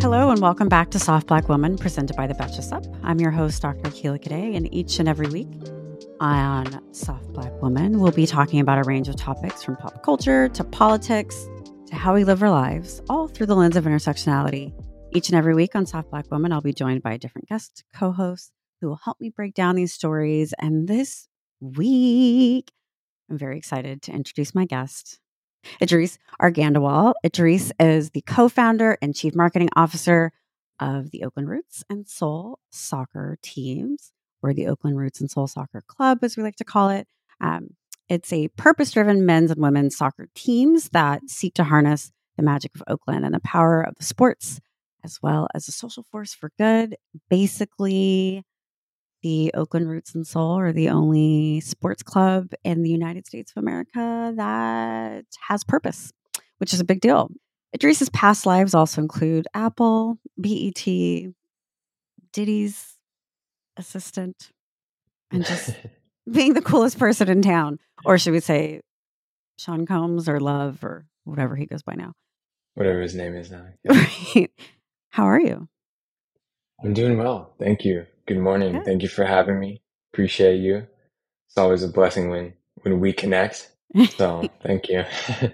Hello and welcome back to Soft Black Woman, presented by the Betches Sup. I'm your host, Dr. Akilah Cadet, and each and every week on Soft Black Woman, we'll be talking about a range of topics from pop culture to politics to how we live our lives, all through the lens of intersectionality. Each and every week on Soft Black Woman, I'll be joined by a different guest co host who will help me break down these stories. And this week, I'm very excited to introduce my guest, Edreece Arghandiwal. Edreece is the co founder and chief marketing officer of the Oakland Roots and Soul soccer teams, or the Oakland Roots and Soul Soccer Club, as we like to call it. Um, it's a purpose driven men's and women's soccer teams that seek to harness the magic of Oakland and the power of the sports, as well as a social force for good. Basically, the Oakland Roots and Soul are the only sports club in the United States of America that has purpose, which is a big deal. Edreece's past lives also include Apple, BET, Diddy's assistant, and just being the coolest person in town. Or should we say Sean Combs or Love or whatever he goes by now? Whatever his name is now. Right. How are you? I'm doing well. Thank you. Good morning. Thank you for having me. Appreciate you. It's always a blessing when when we connect. So thank you.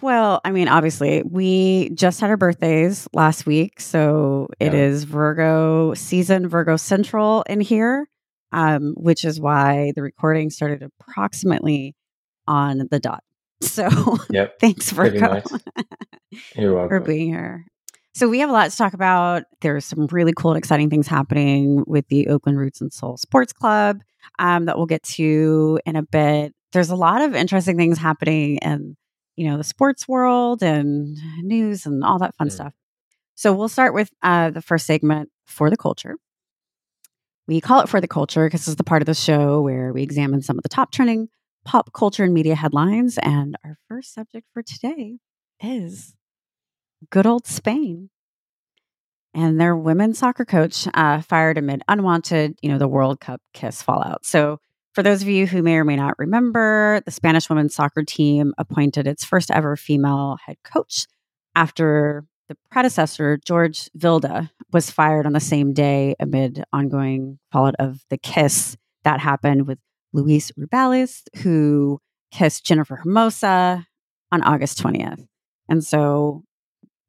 Well, I mean, obviously, we just had our birthdays last week. So it Yeah. is Virgo season, Virgo Central in here, um, which is why the recording started approximately on the dot. So yep. thanks, Virgo. You're for being here. So we have a lot to talk about. There's some really cool and exciting things happening with the Oakland Roots and Soul Sports Club um, that we'll get to in a bit. There's a lot of interesting things happening in, you know, the sports world and news and all that fun Mm. stuff. So we'll start with uh, the first segment for the culture. We call it for the culture because it's the part of the show where we examine some of the top trending pop culture and media headlines. And our first subject for today is good old Spain. And their women's soccer coach uh, fired amid unwanted, you know, the World Cup kiss fallout. So, for those of you who may or may not remember, the Spanish women's soccer team appointed its first ever female head coach after the predecessor, George Vilda, was fired on the same day amid ongoing fallout of the kiss that happened with Luis Rubiales, who kissed Jennifer Hermoso on August 20th. And so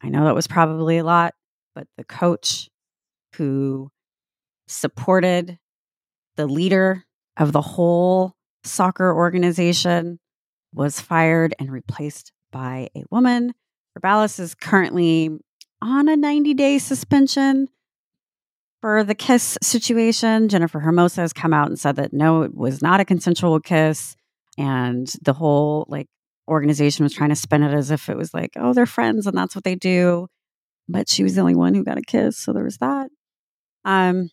I know that was probably a lot, but the coach who supported the leader of the whole soccer organization was fired and replaced by a woman. Rubiales is currently on a 90 day suspension for the kiss situation. Jennifer Hermoso has come out and said that no, it was not a consensual kiss. And the whole like organization was trying to spin it as if it was like, oh, they're friends and that's what they do. But she was the only one who got a kiss. So there was that. Um,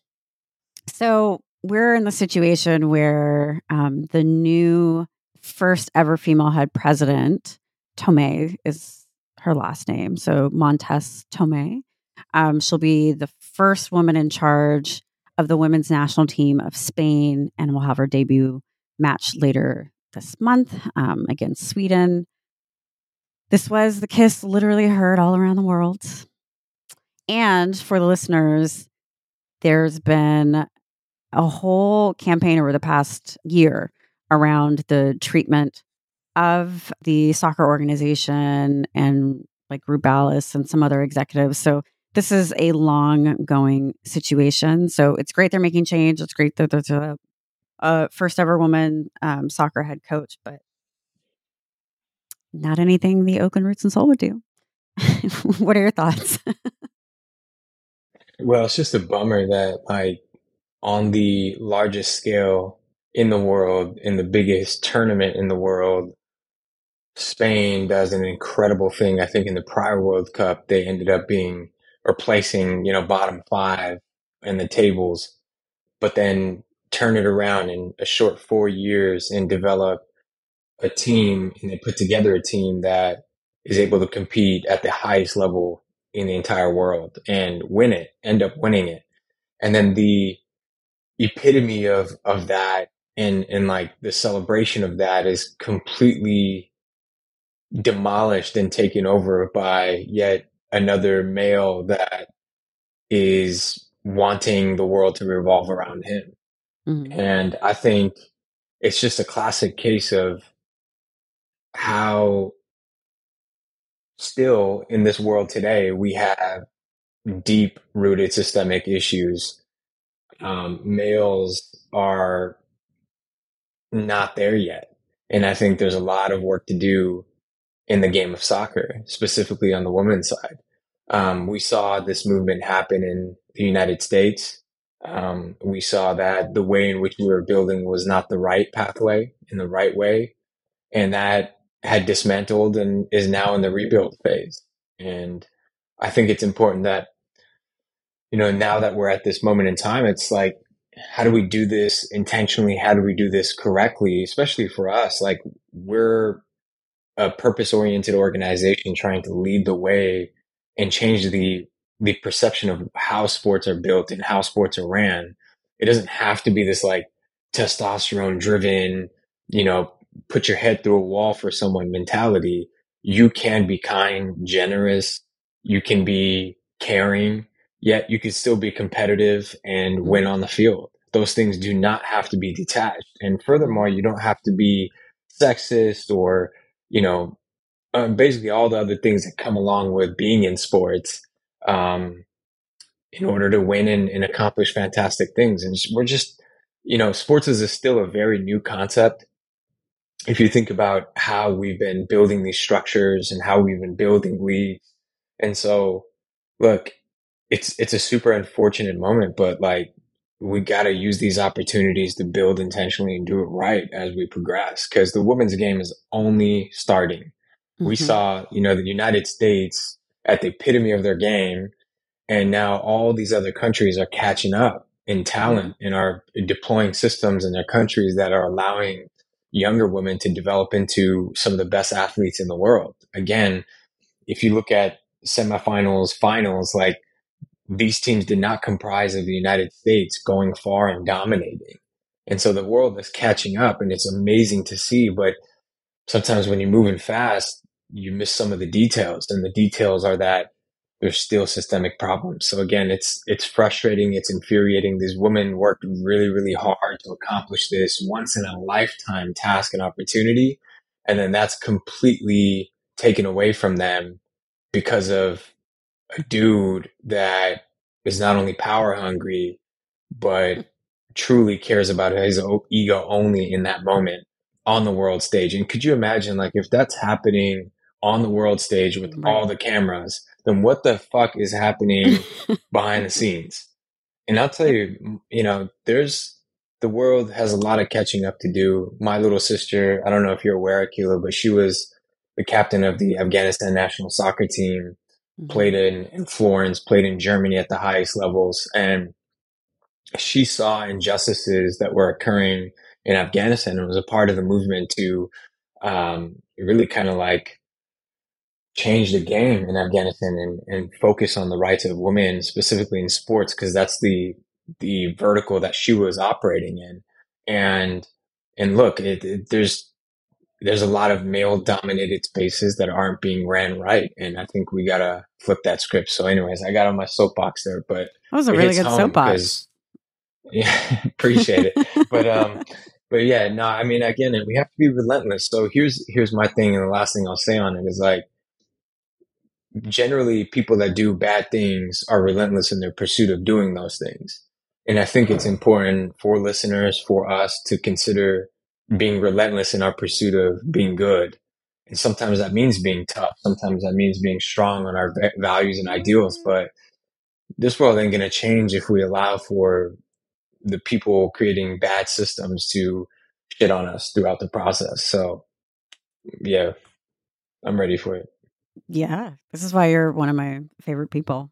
so we're in the situation where um, the new first ever female head president, Tomé is her last name. So Montse Tomé. Um, she'll be the first woman in charge of the women's national team of Spain and will have her debut match later this month um, against Sweden. This was the kiss literally heard all around the world. And for the listeners, there's been a whole campaign over the past year around the treatment of the soccer organization and like Rubiales and some other executives. So this is a long going situation. So it's great they're making change. It's great that there's a, a first ever woman um, soccer head coach, but not anything the Oakland Roots and Soul would do. what are your thoughts? Well, it's just a bummer that like on the largest scale in the world, in the biggest tournament in the world. Spain does an incredible thing. I think in the prior World Cup, they ended up being or placing, you know, bottom five in the tables, but then turn it around in a short four years and develop a team and they put together a team that is able to compete at the highest level in the entire world and win it, end up winning it. And then the epitome of, of that and, and like the celebration of that is completely demolished and taken over by yet another male that is wanting the world to revolve around him. Mm-hmm. And I think it's just a classic case of how still in this world today we have deep rooted systemic issues. Um, males are not there yet. And I think there's a lot of work to do in the game of soccer, specifically on the women's side. Um, we saw this movement happen in the United States. Um, we saw that the way in which we were building was not the right pathway in the right way. And that had dismantled and is now in the rebuild phase. And I think it's important that, you know, now that we're at this moment in time, it's like, how do we do this intentionally? How do we do this correctly? Especially for us, like we're a purpose oriented organization trying to lead the way and change the, the perception of how sports are built and how sports are ran. It doesn't have to be this like testosterone driven, you know, put your head through a wall for someone mentality, you can be kind, generous, you can be caring, yet you can still be competitive and win on the field. Those things do not have to be detached. And furthermore, you don't have to be sexist or, you know, um, basically all the other things that come along with being in sports um, in order to win and, and accomplish fantastic things. And we're just, you know, sports is a, still a very new concept if you think about how we've been building these structures and how we've been building leagues. And so, look, it's, it's a super unfortunate moment, but like we got to use these opportunities to build intentionally and do it right as we progress because the women's game is only starting. Mm-hmm. We saw, you know, the United States at the epitome of their game. And now all these other countries are catching up in mm-hmm. talent and are deploying systems in their countries that are allowing younger women to develop into some of the best athletes in the world. Again, if you look at semifinals, finals, like these teams did not comprise of the United States going far and dominating. And so the world is catching up and it's amazing to see. But sometimes when you're moving fast, you miss some of the details. And the details are that there's still systemic problems. So again, it's it's frustrating, it's infuriating. These women worked really, really hard to accomplish this once in a lifetime task and opportunity. And then that's completely taken away from them because of a dude that is not only power hungry, but truly cares about his ego only in that moment on the world stage. And could you imagine like if that's happening on the world stage with right. all the cameras, then what the fuck is happening behind the scenes? And I'll tell you, you know, there's the world has a lot of catching up to do. My little sister, I don't know if you're aware, Akilah, but she was the captain of the Afghanistan national soccer team, mm-hmm. played in, in Florence, played in Germany at the highest levels. And she saw injustices that were occurring in Afghanistan and was a part of the movement to um, really kind of like change the game in Afghanistan and, and focus on the rights of women, specifically in sports, because that's the the vertical that she was operating in. And and look, it, it, there's there's a lot of male dominated spaces that aren't being ran right, and I think we gotta flip that script. So, anyways, I got on my soapbox there, but that was a really good soapbox. Yeah, appreciate it. but um, but yeah, no, I mean, again, we have to be relentless. So here's here's my thing, and the last thing I'll say on it is like generally people that do bad things are relentless in their pursuit of doing those things. And I think it's important for listeners, for us to consider being relentless in our pursuit of being good. And sometimes that means being tough. Sometimes that means being strong on our values and ideals. But this world ain't going to change if we allow for the people creating bad systems to shit on us throughout the process. So yeah, I'm ready for it. Yeah, this is why you're one of my favorite people.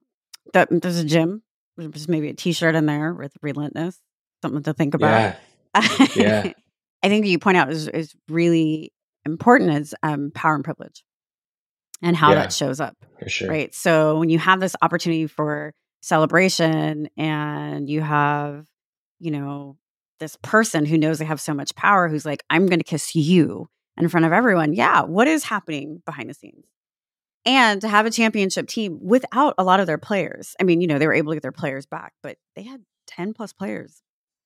That there's a gym. There's maybe a T-shirt in there with relentless. Something to think about. Yeah. yeah. I think you point out is is really important is um, power and privilege, and how Yeah. that shows up. For sure. Right. So when you have this opportunity for celebration, and you have, you know, this person who knows they have so much power, who's like, "I'm going to kiss you." In front of everyone. Yeah. What is happening behind the scenes? And to have a championship team without a lot of their players. I mean, you know, they were able to get their players back, but they had 10 plus players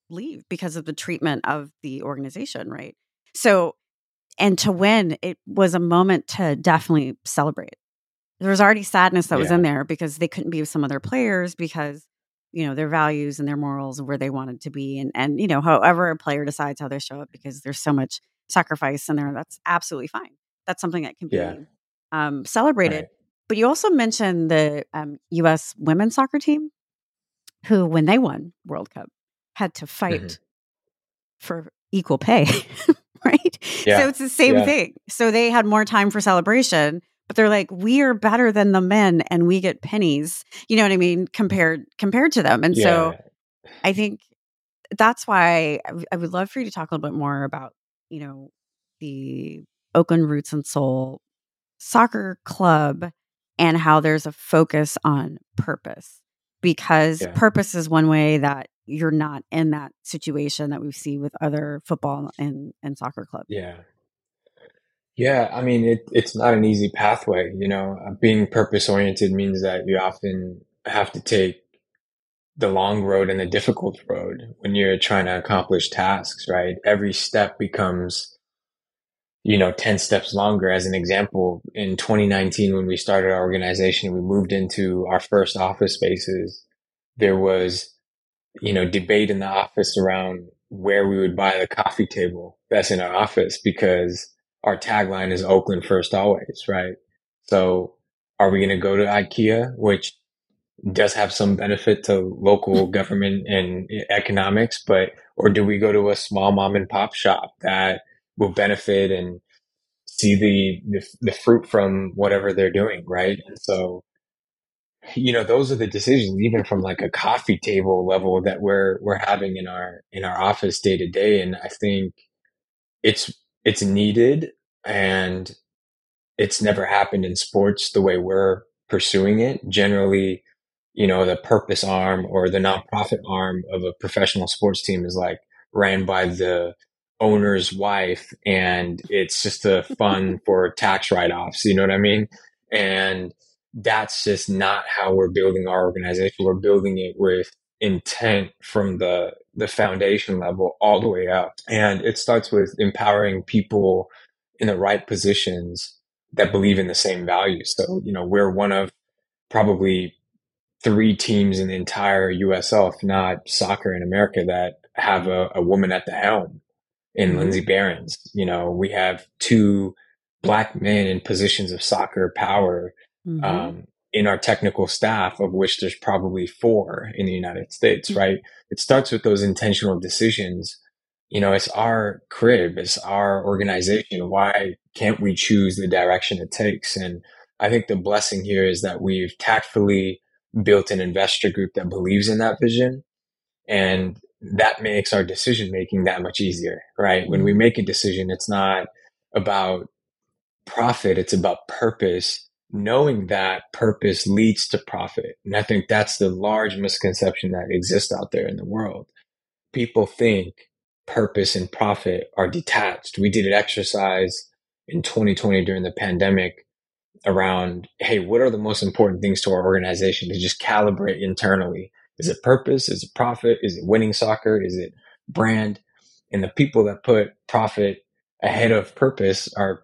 leave because of the treatment of the organization, right? So, and to win, it was a moment to definitely celebrate. There was already sadness that was in there because they couldn't be with some of their players because, you know, their values and their morals and where they wanted to be. And, and, you know, however a player decides how they show up because there's so much sacrifice in there, that's absolutely fine. That's something that can be Yeah. Um, celebrated. Right. But you also mentioned the um, U.S. women's soccer team, who, when they won World Cup, had to fight Mhm. for equal pay, right? Yeah. So it's the same Yeah. thing. So they had more time for celebration, but they're like, we are better than the men, and we get pennies. You know what I mean? Compared compared to them, and so I think that's why I w- I would love for you to talk a little bit more about, you know, the Oakland Roots and Soul soccer club and how there's a focus on purpose because Yeah. purpose is one way that you're not in that situation that we see with other football and, and soccer clubs. Yeah. Yeah, I mean, it, it's not an easy pathway, you know. Uh, Being purpose oriented means that you often have to take the long road and the difficult road when you're trying to accomplish tasks, right? Every step becomes, you know, 10 steps longer. As an example, in 2019, when we started our organization, we moved into our first office spaces. There was, you know, debate in the office around where we would buy the coffee table that's in our office because our tagline is Oakland first always, right? So are we going to go to IKEA, which does have some benefit to local government and economics, but, or do we go to a small mom and pop shop that will benefit and see the, the, the fruit from whatever they're doing, right? And so, you know, those are the decisions, even from like a coffee table level that we're, we're having in our, in our office day to day. And I think it's, it's needed and it's never happened in sports the way we're pursuing it. Generally, you know, the purpose arm or the nonprofit arm of a professional sports team is like ran by the owner's wife and it's just a fun for tax write-offs. You know what I mean? And that's just not how we're building our organization. We're building it with intent from the, the foundation level all the way up. And it starts with empowering people in the right positions that believe in the same values. So, you know, we're one of probably three teams in the entire USL, if not soccer in America, that have a, a woman at the helm in Mhm. Lindsay Barenz. You know, we have two black men in positions of soccer power Mhm. um, in our technical staff, of which there's probably four in the United States, Mhm. right? It starts with those intentional decisions. You know, it's our crib, it's our organization. Why can't we choose the direction it takes? And I think the blessing here is that we've tactfully built an investor group that believes in that vision. And that makes our decision making that much easier, right? When we mm-hmm. make a decision, it's not about profit, it's about purpose, knowing that purpose leads to profit. And I think that's the large misconception that exists out there in the world. People think purpose and profit are detached. We did an exercise in 2020 during the pandemic around, hey, what are the most important things to our organization to just calibrate internally? Is it purpose? Is it profit? Is it winning soccer? Is it brand? And the people that put profit ahead of purpose are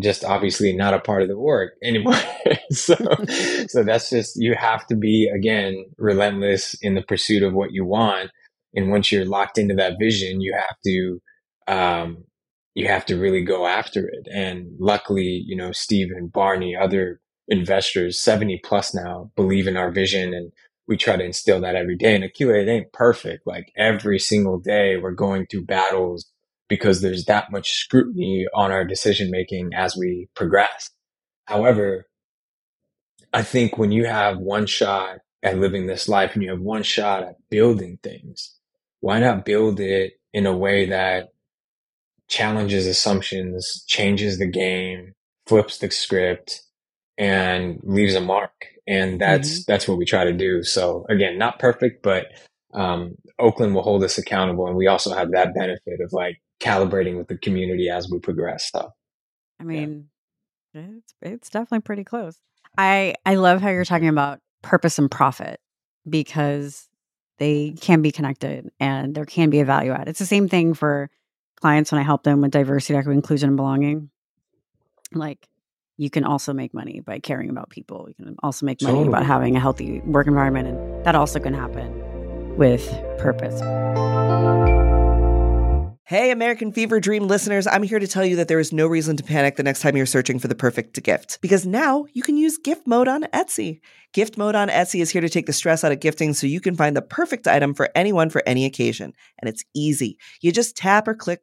just obviously not a part of the org anymore. so, so that's just, you have to be again, relentless in the pursuit of what you want. And once you're locked into that vision, you have to, um, you have to really go after it. And luckily, you know, Steve and Barney, other investors, 70 plus now believe in our vision and we try to instill that every day. And Akilah, it ain't perfect. Like every single day, we're going through battles because there's that much scrutiny on our decision making as we progress. However, I think when you have one shot at living this life and you have one shot at building things, why not build it in a way that challenges assumptions, changes the game, flips the script, and leaves a mark? And that's mm-hmm. that's what we try to do. So again, not perfect, but um, Oakland will hold us accountable, and we also have that benefit of like calibrating with the community as we progress. So, I mean, yeah. it's it's definitely pretty close. I I love how you're talking about purpose and profit because they can be connected and there can be a value add. It's the same thing for clients when I help them with diversity, equity, inclusion, and belonging. Like you can also make money by caring about people. You can also make money totally. about having a healthy work environment, and that also can happen with purpose. Hey, American Fever Dream listeners, I'm here to tell you that there is no reason to panic the next time you're searching for the perfect gift because now you can use gift mode on Etsy. Gift mode on Etsy is here to take the stress out of gifting so you can find the perfect item for anyone for any occasion. And it's easy. You just tap or click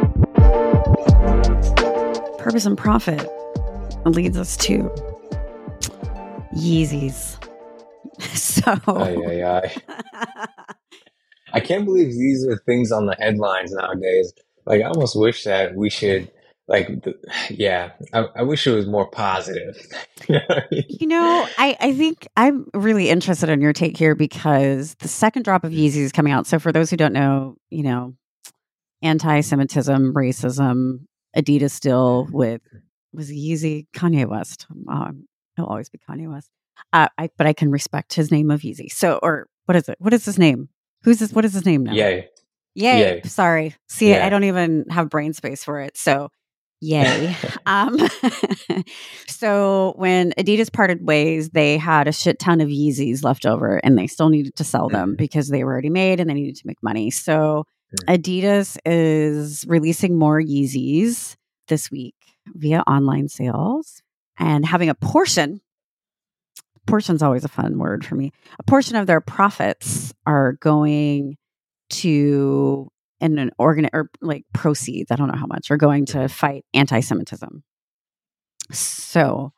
Purpose and profit leads us to Yeezys. So, aye, aye, aye. I can't believe these are things on the headlines nowadays. Like, I almost wish that we should, like, the, yeah, I, I, wish it was more positive. you know, I, I think I'm really interested in your take here because the second drop of Yeezys is coming out. So, for those who don't know, you know, anti Semitism, racism, Adidas still with was Yeezy Kanye West. Um, he'll always be Kanye West. Uh, I but I can respect his name of Yeezy. So or what is it? What is his name? Who's this? What is his name now? Yay. Yay. yay. Sorry. See. I don't even have brain space for it. So yay. um, so when Adidas parted ways, they had a shit ton of Yeezys left over and they still needed to sell them mm. because they were already made and they needed to make money. So Mm. Adidas is releasing more Yeezys this week via online sales and having a portion portion's always a fun word for me. A portion of their profits are going to in an organ or like proceeds, I don't know how much, are going to mm. fight anti-Semitism. So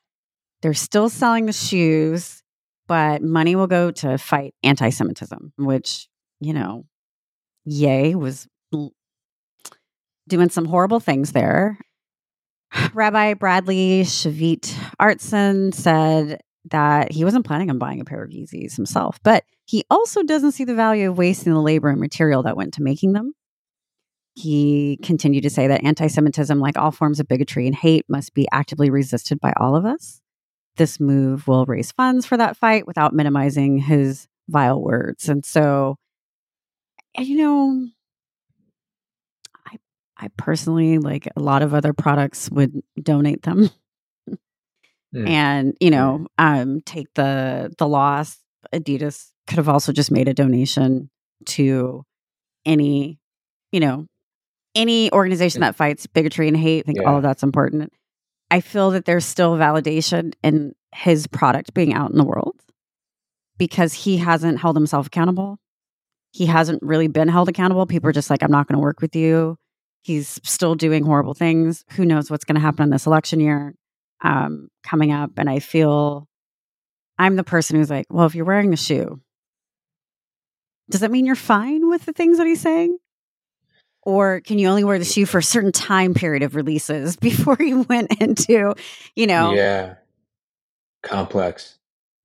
they're still selling the shoes but money will go to fight anti Semitism, which, you know, Ye was doing some horrible things there. Rabbi Bradley Shavit Artson said that he wasn't planning on buying a pair of Yeezys himself, but he also doesn't see the value of wasting the labor and material that went to making them. He continued to say that anti Semitism, like all forms of bigotry and hate, must be actively resisted by all of us. This move will raise funds for that fight without minimizing his vile words. And so, you know, I I personally like a lot of other products would donate them. mm. And, you know, um take the the loss. Adidas could have also just made a donation to any, you know, any organization that fights bigotry and hate, I think yeah. all of that's important. I feel that there's still validation in his product being out in the world because he hasn't held himself accountable. He hasn't really been held accountable. People are just like, I'm not going to work with you. He's still doing horrible things. Who knows what's going to happen in this election year um, coming up? And I feel I'm the person who's like, well, if you're wearing a shoe, does that mean you're fine with the things that he's saying? or can you only wear the shoe for a certain time period of releases before you went into, you know? Yeah. Complex.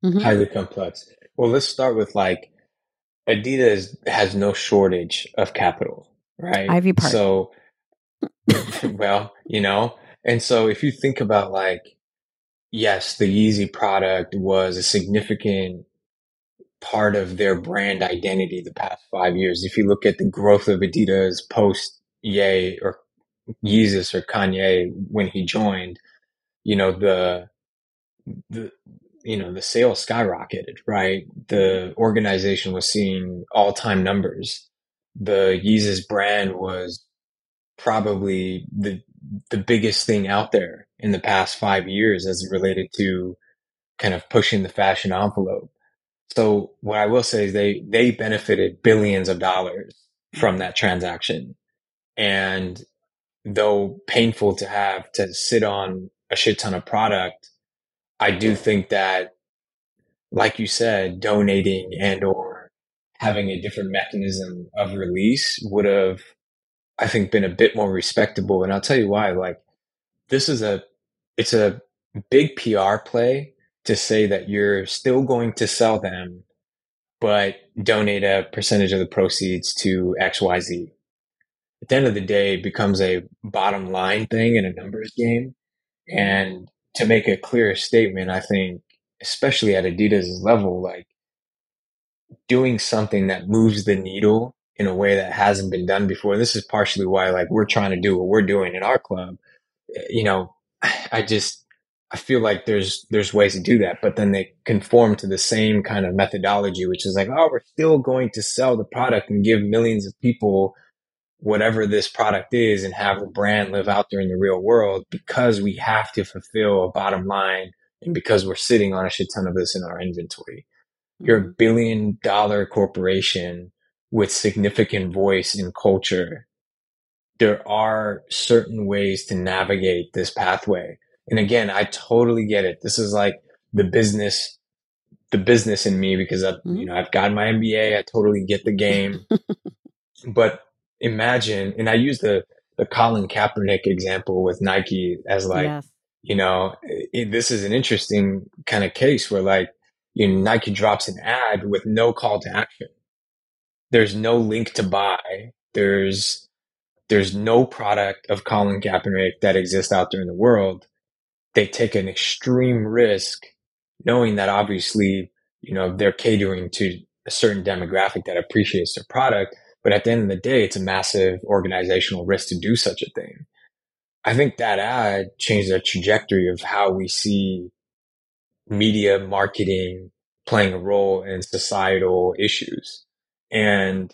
Mm-hmm. Highly complex. Well, let's start with like Adidas has no shortage of capital, right? Ivy Park. So, well, you know, and so if you think about like, yes, the Yeezy product was a significant part of their brand identity the past five years. If you look at the growth of Adidas post Ye or Yeezus or Kanye when he joined, you know, the, the, you know, the sales skyrocketed, right? The organization was seeing all time numbers. The Yeezus brand was probably the, the biggest thing out there in the past five years as related to kind of pushing the fashion envelope. So what I will say is they, they benefited billions of dollars from that transaction. And though painful to have to sit on a shit ton of product, I do think that, like you said, donating and or having a different mechanism of release would have, I think, been a bit more respectable. And I'll tell you why. Like, this is a, it's a big PR play to say that you're still going to sell them, but donate a percentage of the proceeds to XYZ. At the end of the day, it becomes a bottom line thing in a numbers game. And to make a clear statement, I think, especially at Adidas' level, like doing something that moves the needle in a way that hasn't been done before. This is partially why like we're trying to do what we're doing in our club. Eh, you know, I just I feel like there's there's ways to do that, but then they conform to the same kind of methodology, which is like, oh, we're still going to sell the product and give millions of people whatever this product is and have the brand live out there in the real world because we have to fulfill a bottom line and because we're sitting on a shit ton of this in our inventory. You're a mm-hmm. billion dollar corporation with significant voice in culture. There are certain ways to navigate this pathway and again, I totally get it. This is like the business, the business in me because I, mm-hmm. you know, I've got my MBA. I totally get the game. but imagine, and I use the, the Colin Kaepernick example with Nike as like, yes. you know, it, this is an interesting kind of case where like, you know, Nike drops an ad with no call to action. There's no link to buy. There's, there's no product of Colin Kaepernick that exists out there in the world they take an extreme risk knowing that obviously, you know, they're catering to a certain demographic that appreciates their product. But at the end of the day, it's a massive organizational risk to do such a thing. I think that ad changed the trajectory of how we see media marketing playing a role in societal issues. And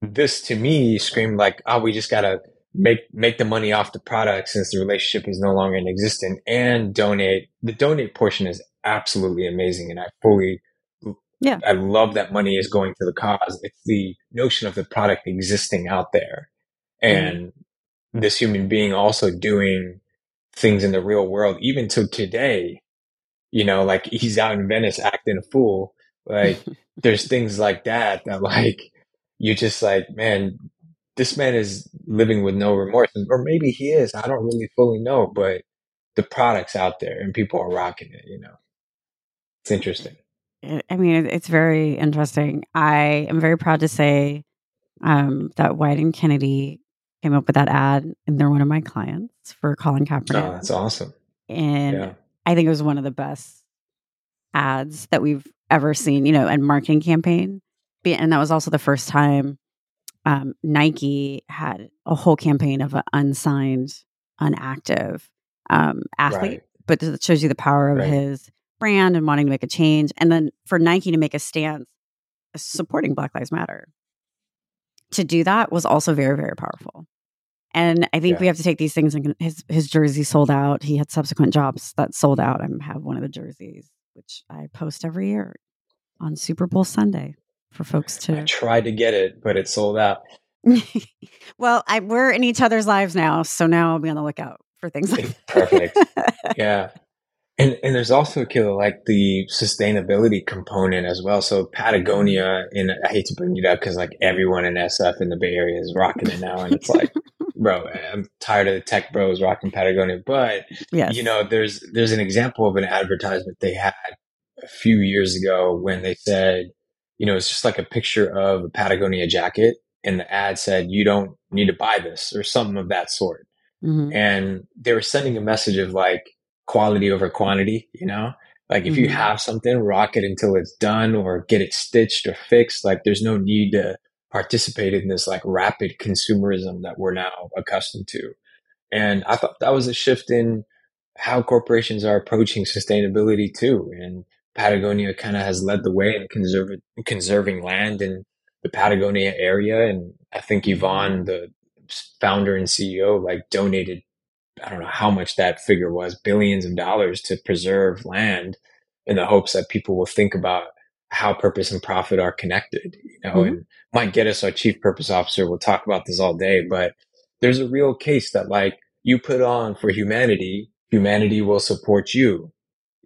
this to me screamed like, oh, we just gotta make make the money off the product since the relationship is no longer in existence and donate the donate portion is absolutely amazing and i fully yeah i love that money is going to the cause it's the notion of the product existing out there and mm. this human being also doing things in the real world even to today you know, like he's out in Venice acting a fool. Like there's things like that that like you just like, man, this man is living with no remorse, or maybe he is. I don't really fully know, but the product's out there and people are rocking it. You know, it's interesting. I mean, it's very interesting. I am very proud to say um, that and Kennedy came up with that ad, and they're one of my clients for Colin Kaepernick. Oh, that's awesome. And yeah. I think it was one of the best ads that we've ever seen, you know, and marketing campaign. And that was also the first time um, Nike had a whole campaign of an unsigned, unactive um, athlete. Right. But it shows you the power of right. his brand and wanting to make a change. And then for Nike to make a stance supporting Black Lives Matter, to do that was also very, very powerful. And I think yeah. we have to take these things and his his jersey sold out. He had subsequent jobs that sold out. I have one of the jerseys, which I post every year on Super Bowl Sunday for folks to I tried to get it, but it sold out. well, I, we're in each other's lives now, so now I'll be on the lookout for things like Perfect. yeah. And and there's also killer like the sustainability component as well. So Patagonia, and I hate to bring it up because like everyone in SF in the Bay Area is rocking it now, and it's like, bro, I'm tired of the tech bros rocking Patagonia. But yes. you know, there's there's an example of an advertisement they had a few years ago when they said, you know, it's just like a picture of a Patagonia jacket, and the ad said, "You don't need to buy this" or something of that sort. Mm-hmm. And they were sending a message of like quality over quantity, you know? Like if mm-hmm. you have something, rock it until it's done or get it stitched or fixed. Like there's no need to participate in this like rapid consumerism that we're now accustomed to. And I thought that was a shift in how corporations are approaching sustainability too. And Patagonia kind of has led the way in conserving, conserving land in the Patagonia area. And I think Yvon, the founder and CEO, like donated I don't know how much that figure was, billions of dollars to preserve land in the hopes that people will think about how purpose and profit are connected, you know, mm-hmm. and Mike Geddes, our chief purpose officer, will talk about this all day, but there's a real case that like you put on for humanity, humanity will support you.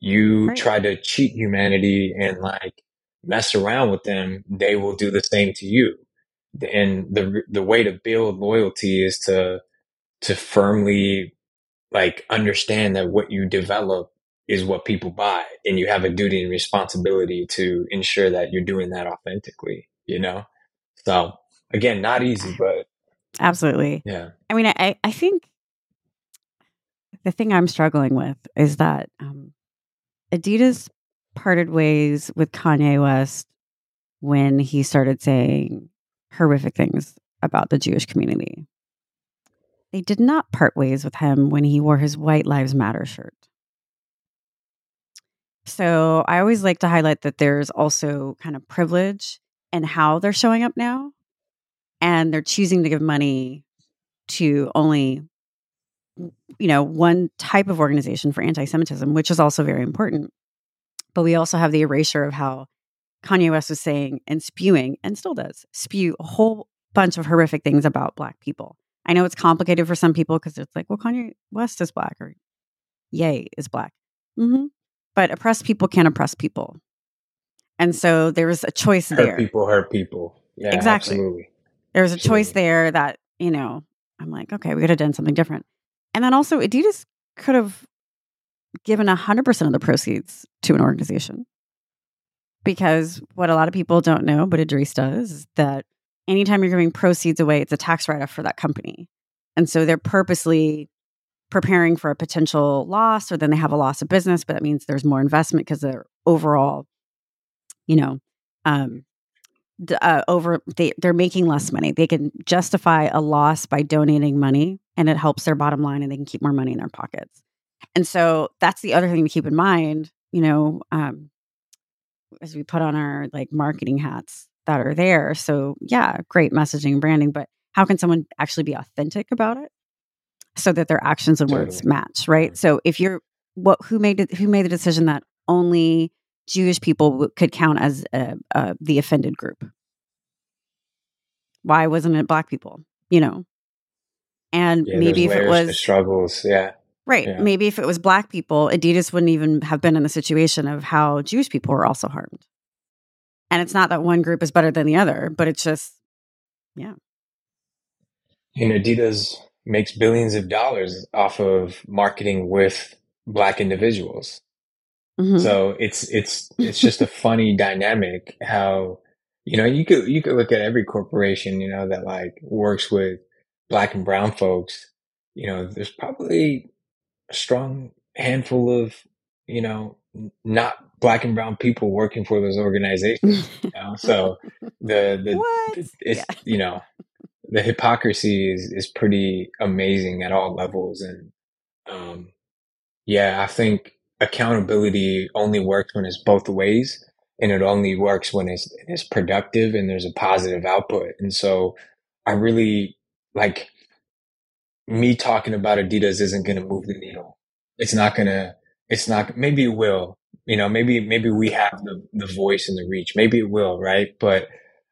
You right. try to cheat humanity and like mess around with them, they will do the same to you. And the, the way to build loyalty is to, to firmly like understand that what you develop is what people buy and you have a duty and responsibility to ensure that you're doing that authentically, you know? So again, not easy, but absolutely. Yeah. I mean, I, I think the thing I'm struggling with is that um, Adidas parted ways with Kanye West when he started saying horrific things about the Jewish community. They did not part ways with him when he wore his White Lives Matter shirt. So I always like to highlight that there's also kind of privilege and how they're showing up now. And they're choosing to give money to only, you know, one type of organization for anti Semitism, which is also very important. But we also have the erasure of how Kanye West was saying and spewing, and still does, spew a whole bunch of horrific things about Black people. I know it's complicated for some people because it's like, well, Kanye West is black or Ye is black. Mm-hmm. But oppressed people can't oppress people. And so there was a choice hurt there. people hurt people. Yeah, exactly. Absolutely. There was a absolutely. choice there that, you know, I'm like, okay, we could have done something different. And then also, Adidas could have given 100% of the proceeds to an organization. Because what a lot of people don't know, but Edreece does, is that anytime you're giving proceeds away, it's a tax write off for that company. And so they're purposely preparing for a potential loss, or then they have a loss of business, but that means there's more investment because they're overall, you know, um, uh, over they, they're making less money. They can justify a loss by donating money, and it helps their bottom line, and they can keep more money in their pockets. And so that's the other thing to keep in mind. You know, um, as we put on our like marketing hats, that are there. So, yeah, great messaging and branding, but how can someone actually be authentic about it so that their actions and totally. words match, right? So, if you're what who made it who made the decision that only Jewish people could count as uh, uh, the offended group? Why wasn't it black people? You know, and yeah, maybe if it was struggles, yeah, Right. Yeah. Maybe if it was black people, Adidas wouldn't even have been in the situation of how Jewish people were also harmed. And it's not that one group is better than the other, but it's just, yeah. And Adidas makes billions of dollars off of marketing with black individuals. Mhm. So it's it's it's just a funny dynamic how you know you could you could look at every corporation you know that like works with black and brown folks. You know, there's probably a strong handful of you know not black and brown people working for those organizations. You know? So the the what? it's Yeah. you know the hypocrisy is is pretty amazing at all levels and um yeah i think accountability only works when it's both ways and it only works when it's it's productive and there's a positive output and so i really like me talking about adidas isn't going to move the needle it's not going to it's not maybe it will you know maybe maybe we have the the voice and the reach. Maybe it will right? But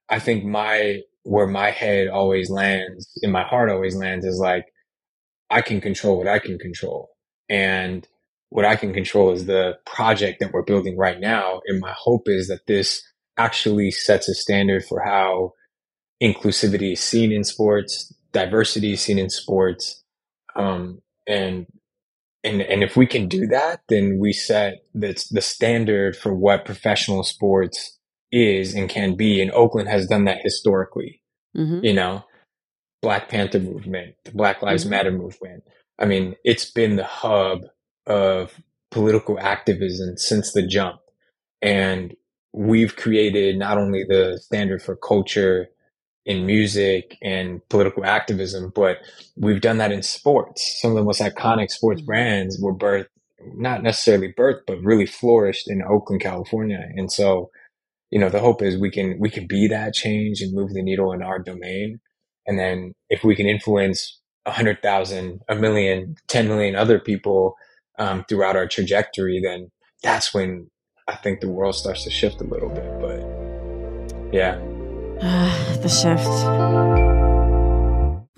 i think my where my head always lands and my heart always lands is like i can control what i can control. And what i can control is the project that we're building right now. And my hope is that this actually sets a standard for how inclusivity is seen in sports diversity is seen in sports um, and and and if we can do that, then we set the the standard for what professional sports is and can be. And Oakland has done that historically. Mhm. You know, Black Panther movement, the Black Lives Mhm. Matter movement. I mean, it's been the hub of political activism since the jump, and we've created not only the standard for culture in music and political activism, but we've done that in sports. Some of the most iconic sports Mhm. brands were birthed, not necessarily birthed, but really flourished in Oakland, California. And so, you know, the hope is we can, we can be that change and move the needle in our domain. And then if we can influence a hundred thousand, a million, 10 million other people, um, throughout our trajectory, then that's when I think the world starts to shift a little bit. But yeah. the shift.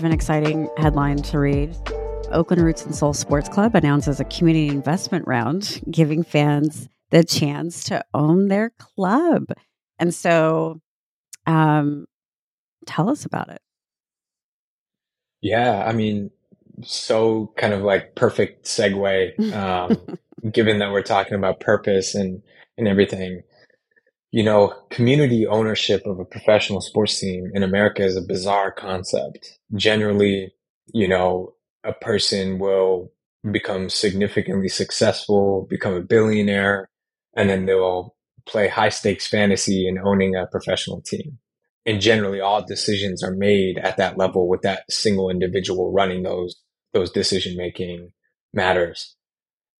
Have an exciting headline to read. Oakland Roots and Soul Sports Club announces a community investment round, giving fans the chance to own their club. And so, um, tell us about it. Yeah, I mean, so kind of like perfect segue, um, given that we're talking about purpose and, and everything. You know, community ownership of a professional sports team in America is a bizarre concept. Generally, you know, a person will become significantly successful, become a billionaire, and then they'll play high stakes fantasy in owning a professional team and generally all decisions are made at that level with that single individual running those those decision making matters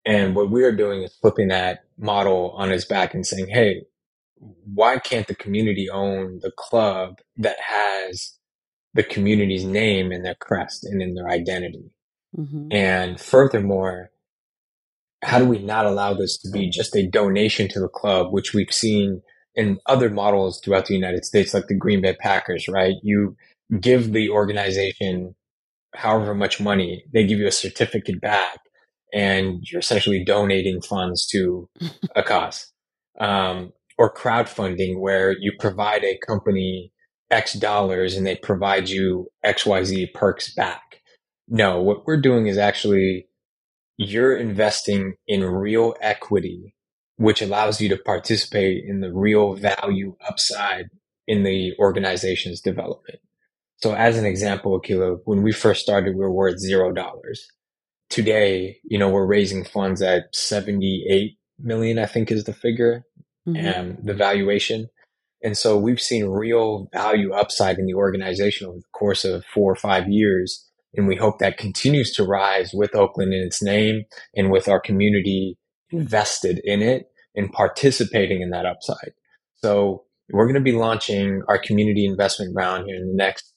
and what we're doing is flipping that model on his back and saying hey why can't the community own the club that has the community's name in their crest and in their identity Mhm. and furthermore, how do we not allow this to be just a donation to the club, which we've seen in other models throughout the United States, like the Green Bay Packers, right? You give the organization however much money, they give you a certificate back, and you're essentially donating funds to a cause. Um, or crowdfunding, where you provide a company X dollars and they provide you XYZ perks back. No, what we're doing is actually you're investing in real equity, which allows you to participate in the real value upside in the organization's development. So as an example, Akilah, when we first started, we were worth zero dollars. Today, you know, we're raising funds at 78 million, I think is the figure Mhm. and the valuation. And so we've seen real value upside in the organization over the course of four or five years And we hope that continues to rise with Oakland in its name and with our community invested in it and participating in that upside. So we're going to be launching our community investment round here in the next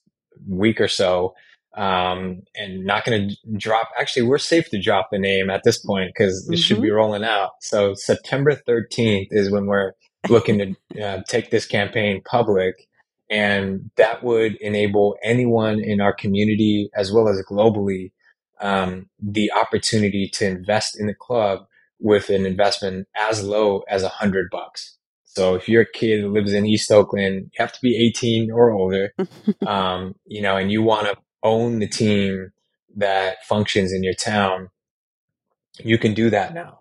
week or so. Um, and not going to drop. Actually, we're safe to drop the name at this point because it mm-hmm. should be mm-hmm. rolling out. So September 13th is when we're looking to uh, take this campaign public. And that would enable anyone in our community as well as globally um, the opportunity to invest in the club with an investment as low as a hundred bucks. So if you're a kid who lives in East Oakland, you have to be 18 or older, um, you know, and you want to own the team that functions in your town, you can do that now.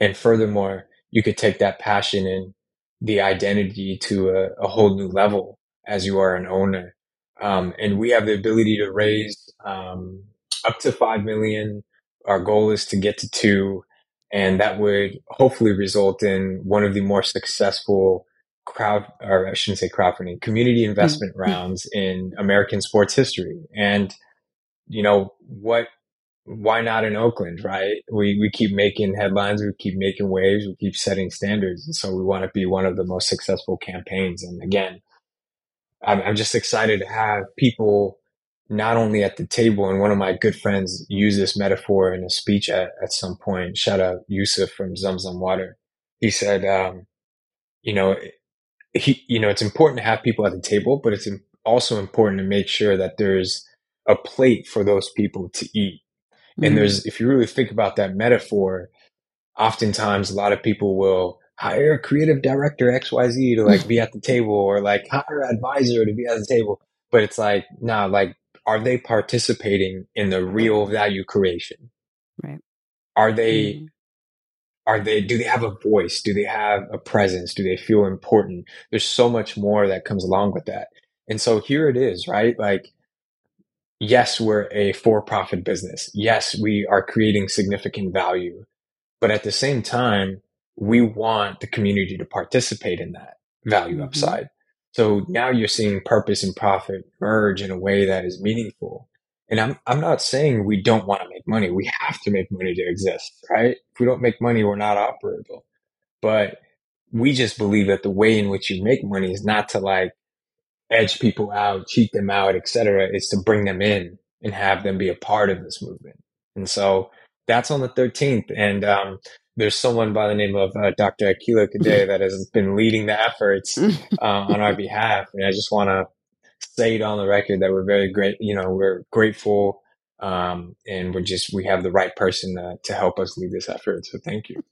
And furthermore, you could take that passion and the identity to a, a whole new level as you are an owner. Um, and we have the ability to raise um, up to five million. Our goal is to get to two, and that would hopefully result in one of the more successful crowd, or I shouldn't say crowdfunding, community investment mm-hmm. rounds in American sports history. And you know what? Why not in Oakland, right? We we keep making headlines, we keep making waves, we keep setting standards, and so we want to be one of the most successful campaigns. And again, I'm, I'm just excited to have people not only at the table, and one of my good friends used this metaphor in a speech at, at some point. Shout out Yusuf from Zamzam Water. He said, um, you know, he, you know, it's important to have people at the table, but it's also important to make sure that there's a plate for those people to eat. Mm-hmm. And there's, if you really think about that metaphor, oftentimes a lot of people will hire a creative director XYZ to like be at the table or like hire an advisor to be at the table. But it's like, nah, like, are they participating in the real value creation? Right. Are they, mm-hmm. Are they, do they have a voice? Do they have a presence? Do they feel important? There's so much more that comes along with that. And so here it is, right? Like, yes, we're a for profit business. Yes, we are creating significant value. But at the same time, we want the community to participate in that value mm-hmm. upside. So now you're seeing purpose and profit merge in a way that is meaningful. And I'm, I'm not saying we don't want to make money. We have to make money to exist, right? If we don't make money, we're not operable. But we just believe that the way in which you make money is not to like edge people out, cheat them out, etc. It's to bring them in and have them be a part of this movement. And so that's on the 13th. And um, there's someone by the name of uh, Dr. Akilah Cadet that has been leading the efforts uh, on our behalf. And I just want to say it on the record that we're very great. You know, we're grateful. Um, and we're just, we have the right person uh, to help us lead this effort. So thank you.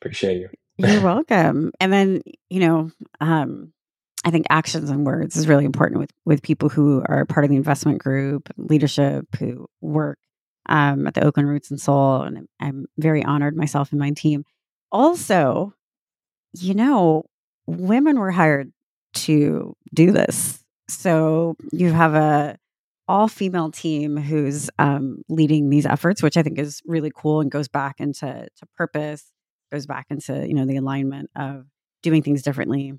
Appreciate you. You're welcome. And then, you know, um, I think actions and words is really important with with people who are part of the investment group, leadership, who work um, at the Oakland Roots and Soul. And I'm very honored myself and my team. Also, you know, women were hired to do this. So you have a all female team who's um, leading these efforts, which I think is really cool and goes back into to purpose, goes back into you know the alignment of doing things differently.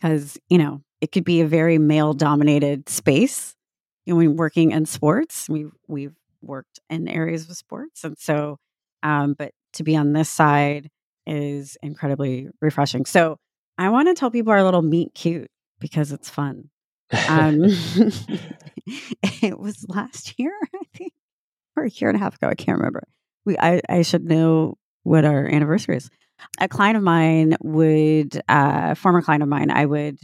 Because you know it could be a very male dominated space. You know, when working in sports, we we've worked in areas of sports. And so, um, but to be on this side is incredibly refreshing. So I want to tell people our little meet cute because it's fun. Um, it was last year, I think, or a year and a half ago. I can't remember. We, I, I should know what our anniversary is. A client of mine would, uh, former client of mine, I would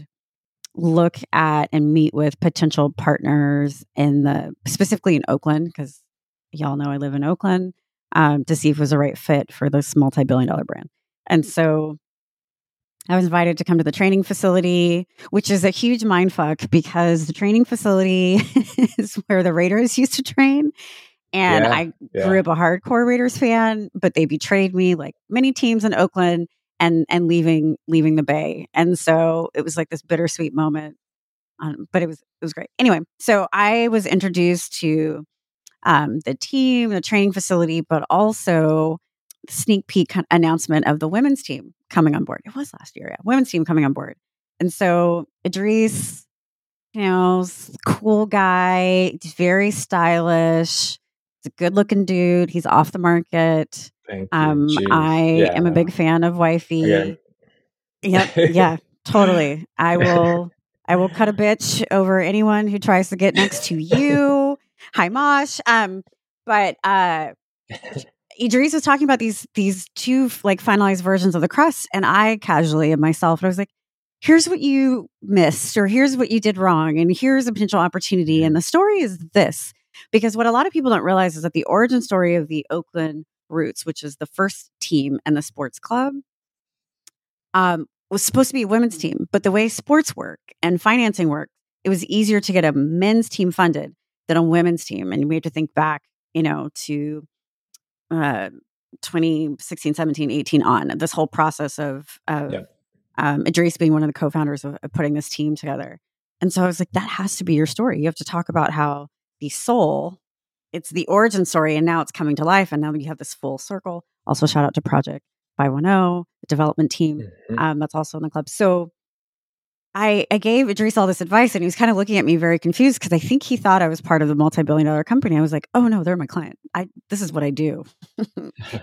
look at and meet with potential partners in the specifically in Oakland because y'all know I live in Oakland, um, to see if it was the right fit for this multi billion dollar brand. And so I was invited to come to the training facility, which is a huge mind fuck because the training facility is where the Raiders used to train. And yeah, I yeah. grew up a hardcore Raiders fan, but they betrayed me like many teams in Oakland and and leaving leaving the Bay. And so it was like this bittersweet moment. Um, but it was it was great. Anyway, so I was introduced to um, the team, the training facility, but also sneak peek announcement of the women's team coming on board. It was last year, yeah, women's team coming on board. And so Edreece, you know, cool guy, He's very stylish. He's a good looking dude. He's off the market. Thank you. Um, Jeez. I am a big fan of Wifey. Again. Yep. Yeah. totally. I will. I will cut a bitch over anyone who tries to get next to you. Hi, Mosh. Um, but uh, Edreece was talking about these these two like finalized versions of the crest, and I casually of myself, and I was like, "Here's what you missed, or here's what you did wrong, and here's a potential opportunity." And the story is this, because what a lot of people don't realize is that the origin story of the Oakland Roots, which is the first team and the sports club, um, was supposed to be a women's team, but the way sports work and financing work, it was easier to get a men's team funded than a women's team, and we have to think back, you know, to uh 2016 17 18 on this whole process of of Yep. um Edreece being one of the co-founders of, of putting this team together and so i was like that has to be your story you have to talk about how the soul it's the origin story and now it's coming to life and now you have this full circle also shout out to project 510 the development team Mhm. um, that's also in the club. So I, I gave Edreece all this advice and he was kind of looking at me very confused because I think he thought I was part of the multi-billion dollar company. I was like, oh no, they're my client. I this is what I do.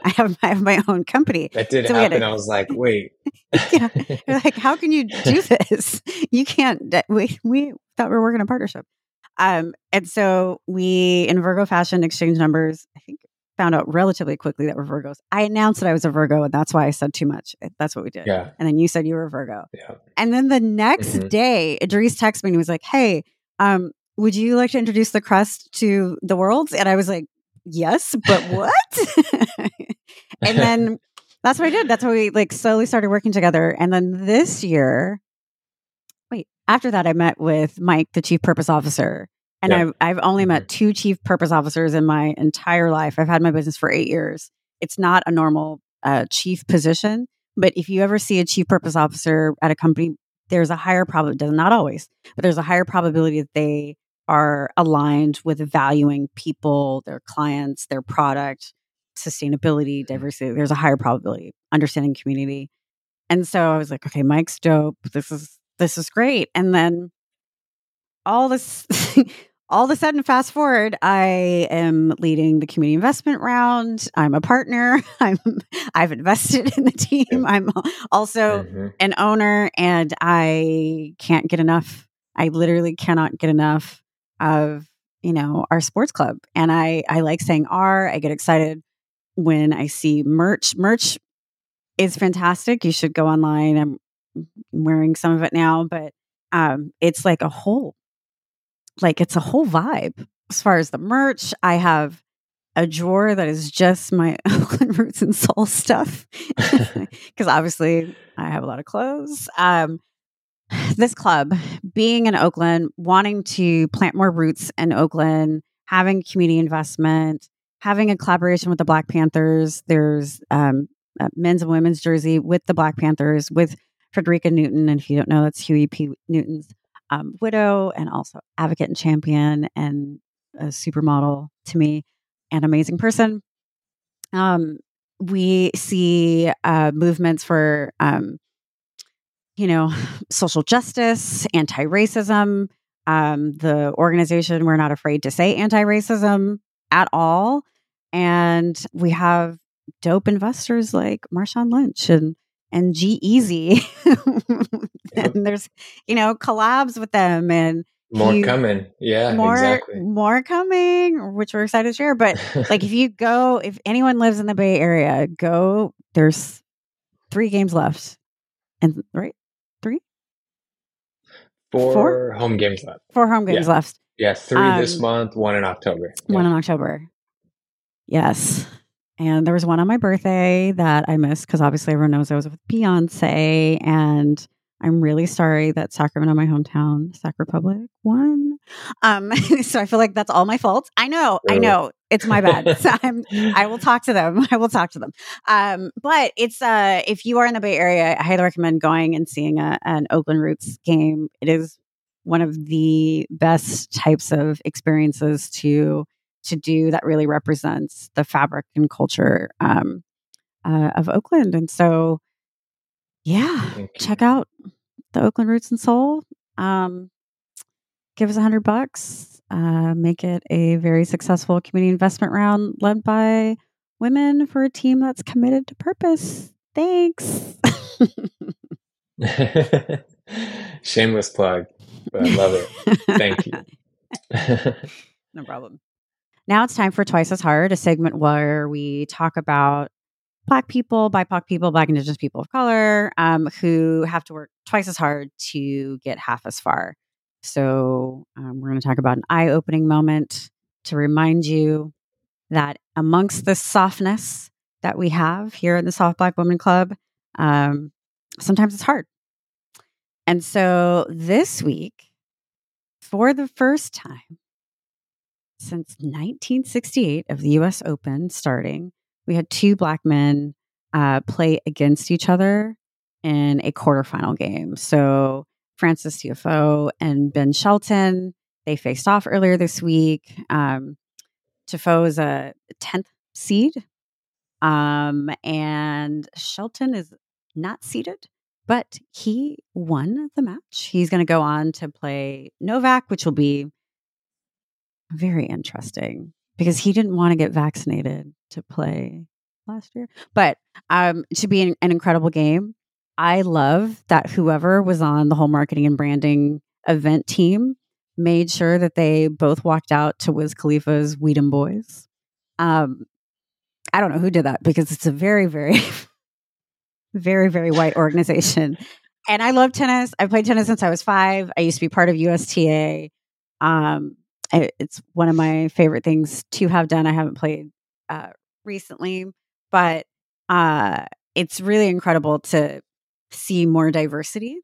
I have I have my own company. That did So happen. a- I was like, wait. Yeah. Like, how can you do this? You can't. We we thought we were working in a partnership. Um, and so we in Virgo fashion exchange numbers. I think found out relatively quickly that we're Virgos. I announced that I was a Virgo, and that's why I said too much. That's what we did. yeah. And then you said you were a Virgo. Yeah. And then the next Mhm. day, Edreece texted me and he was like, Hey, um, would you like to introduce the crest to the world? And I was like, Yes, but what? and then that's what I did. That's how we like slowly started working together. And then this year, wait, after that, I met with Mike, the chief purpose officer. And Yeah. I've, I've only met two chief purpose officers in my entire life. I've had my business for eight years. It's not a normal uh, chief position. But if you ever see a chief purpose officer at a company, there's a higher probability, not always, but there's a higher probability that they are aligned with valuing people, their clients, their product, sustainability, diversity. There's a higher probability, understanding community. And so I was like, okay, Mike's dope. This is this is great. And then all this all of a sudden fast forward i am leading the community investment round. I'm a partner. I'm i've invested in the team. I'm also Mhm. an owner and i can't get enough. I literally cannot get enough of you know our sports club. And i i like saying r. I get excited when i see merch. Merch is fantastic. You should go online. I'm wearing some of it now but um it's like a whole like it's a whole vibe as far as the merch i have a drawer that is just my Oakland roots and soul stuff because obviously I have a lot of clothes. Um, this club, being in Oakland, wanting to plant more roots in Oakland, having community investment, having a collaboration with the Black Panthers. There's um, a men's and women's jersey with the Black Panthers with Fredrika Newton, and if you don't know, that's Huey P. Newton's um, widow, and also advocate and champion, and a supermodel to me an amazing person. Um, we see uh, movements for, um, you know, social justice, anti racism. Um, the organization, we're not afraid to say anti racism at all. And we have dope investors like Marshawn Lynch and and G-Eazy. and there's, you know, collabs with them and More You- coming. Yeah, more exactly. more coming, which we're excited to share. But like if you go if anyone lives in the bay area go there's three games left and right three four home games left. four home games Yeah. left Yeah, three this Um, month, one in October. one Yeah. in october yes and there was one on my birthday that i missed because obviously everyone knows i was with beyonce and i'm really sorry that sacramento my hometown sac republic won um so i feel like that's all my fault i know i know it's my bad so i'm I will talk to them. I will talk to them. Um, but it's uh, if you are in the Bay Area, I highly recommend going and seeing a, an Oakland Roots game. It is one of the best types of experiences to to do that really represents the fabric and culture um, uh, of Oakland. And so, yeah, check out the Oakland Roots and Soul. Um, give us a hundred bucks. Uh, make it a very successful community investment round led by women for a team that's committed to purpose. Thanks. Shameless plug, but I love it. Thank you. no problem. Now it's time for Twice as Hard, a segment where we talk about Black people, BIPOC people, Black Indigenous people of color um, who have to work twice as hard to get half as far. So, um, we're going to talk about an eye opening moment to remind you that amongst the softness that we have here in the Soft Black Women Club, um, sometimes it's hard. And so this week, for the first time since 1968 of the US Open starting, we had two black men uh, play against each other in a quarterfinal game. So Frances Tiafoe and Ben Shelton, they faced off earlier this week. Um, Tiafoe is a 10th seed, um, and Shelton is not seeded, but he won the match. He's going to go on to play Novak, which will be very interesting because he didn't want to get vaccinated to play last year. But um, should be an, an incredible game. I love that whoever was on the whole marketing and branding event team made sure that they both walked out to Wiz Khalifa's Weedham Boys. Um, I don't know who did that because it's a very, very, very, very white organization. And I love tennis. I played tennis since I was five. I used to be part of USTA. Um, it's one of my favorite things to have done. I haven't played uh, recently, but uh, it's really incredible to see more diversity.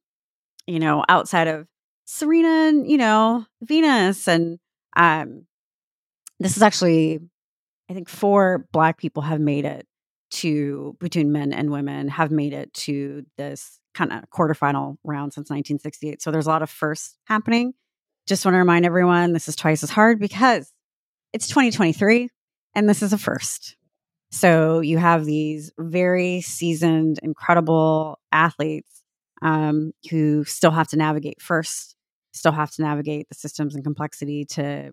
You know, outside of Serena and you know Venus, and um, this is actually, I think, four Black people have made it to between men and women have made it to this kind of quarterfinal round since 1968. So there's a lot of firsts happening just want to remind everyone this is twice as hard because it's 2023 and this is a first. So you have these very seasoned, incredible athletes um, who still have to navigate first, still have to navigate the systems and complexity to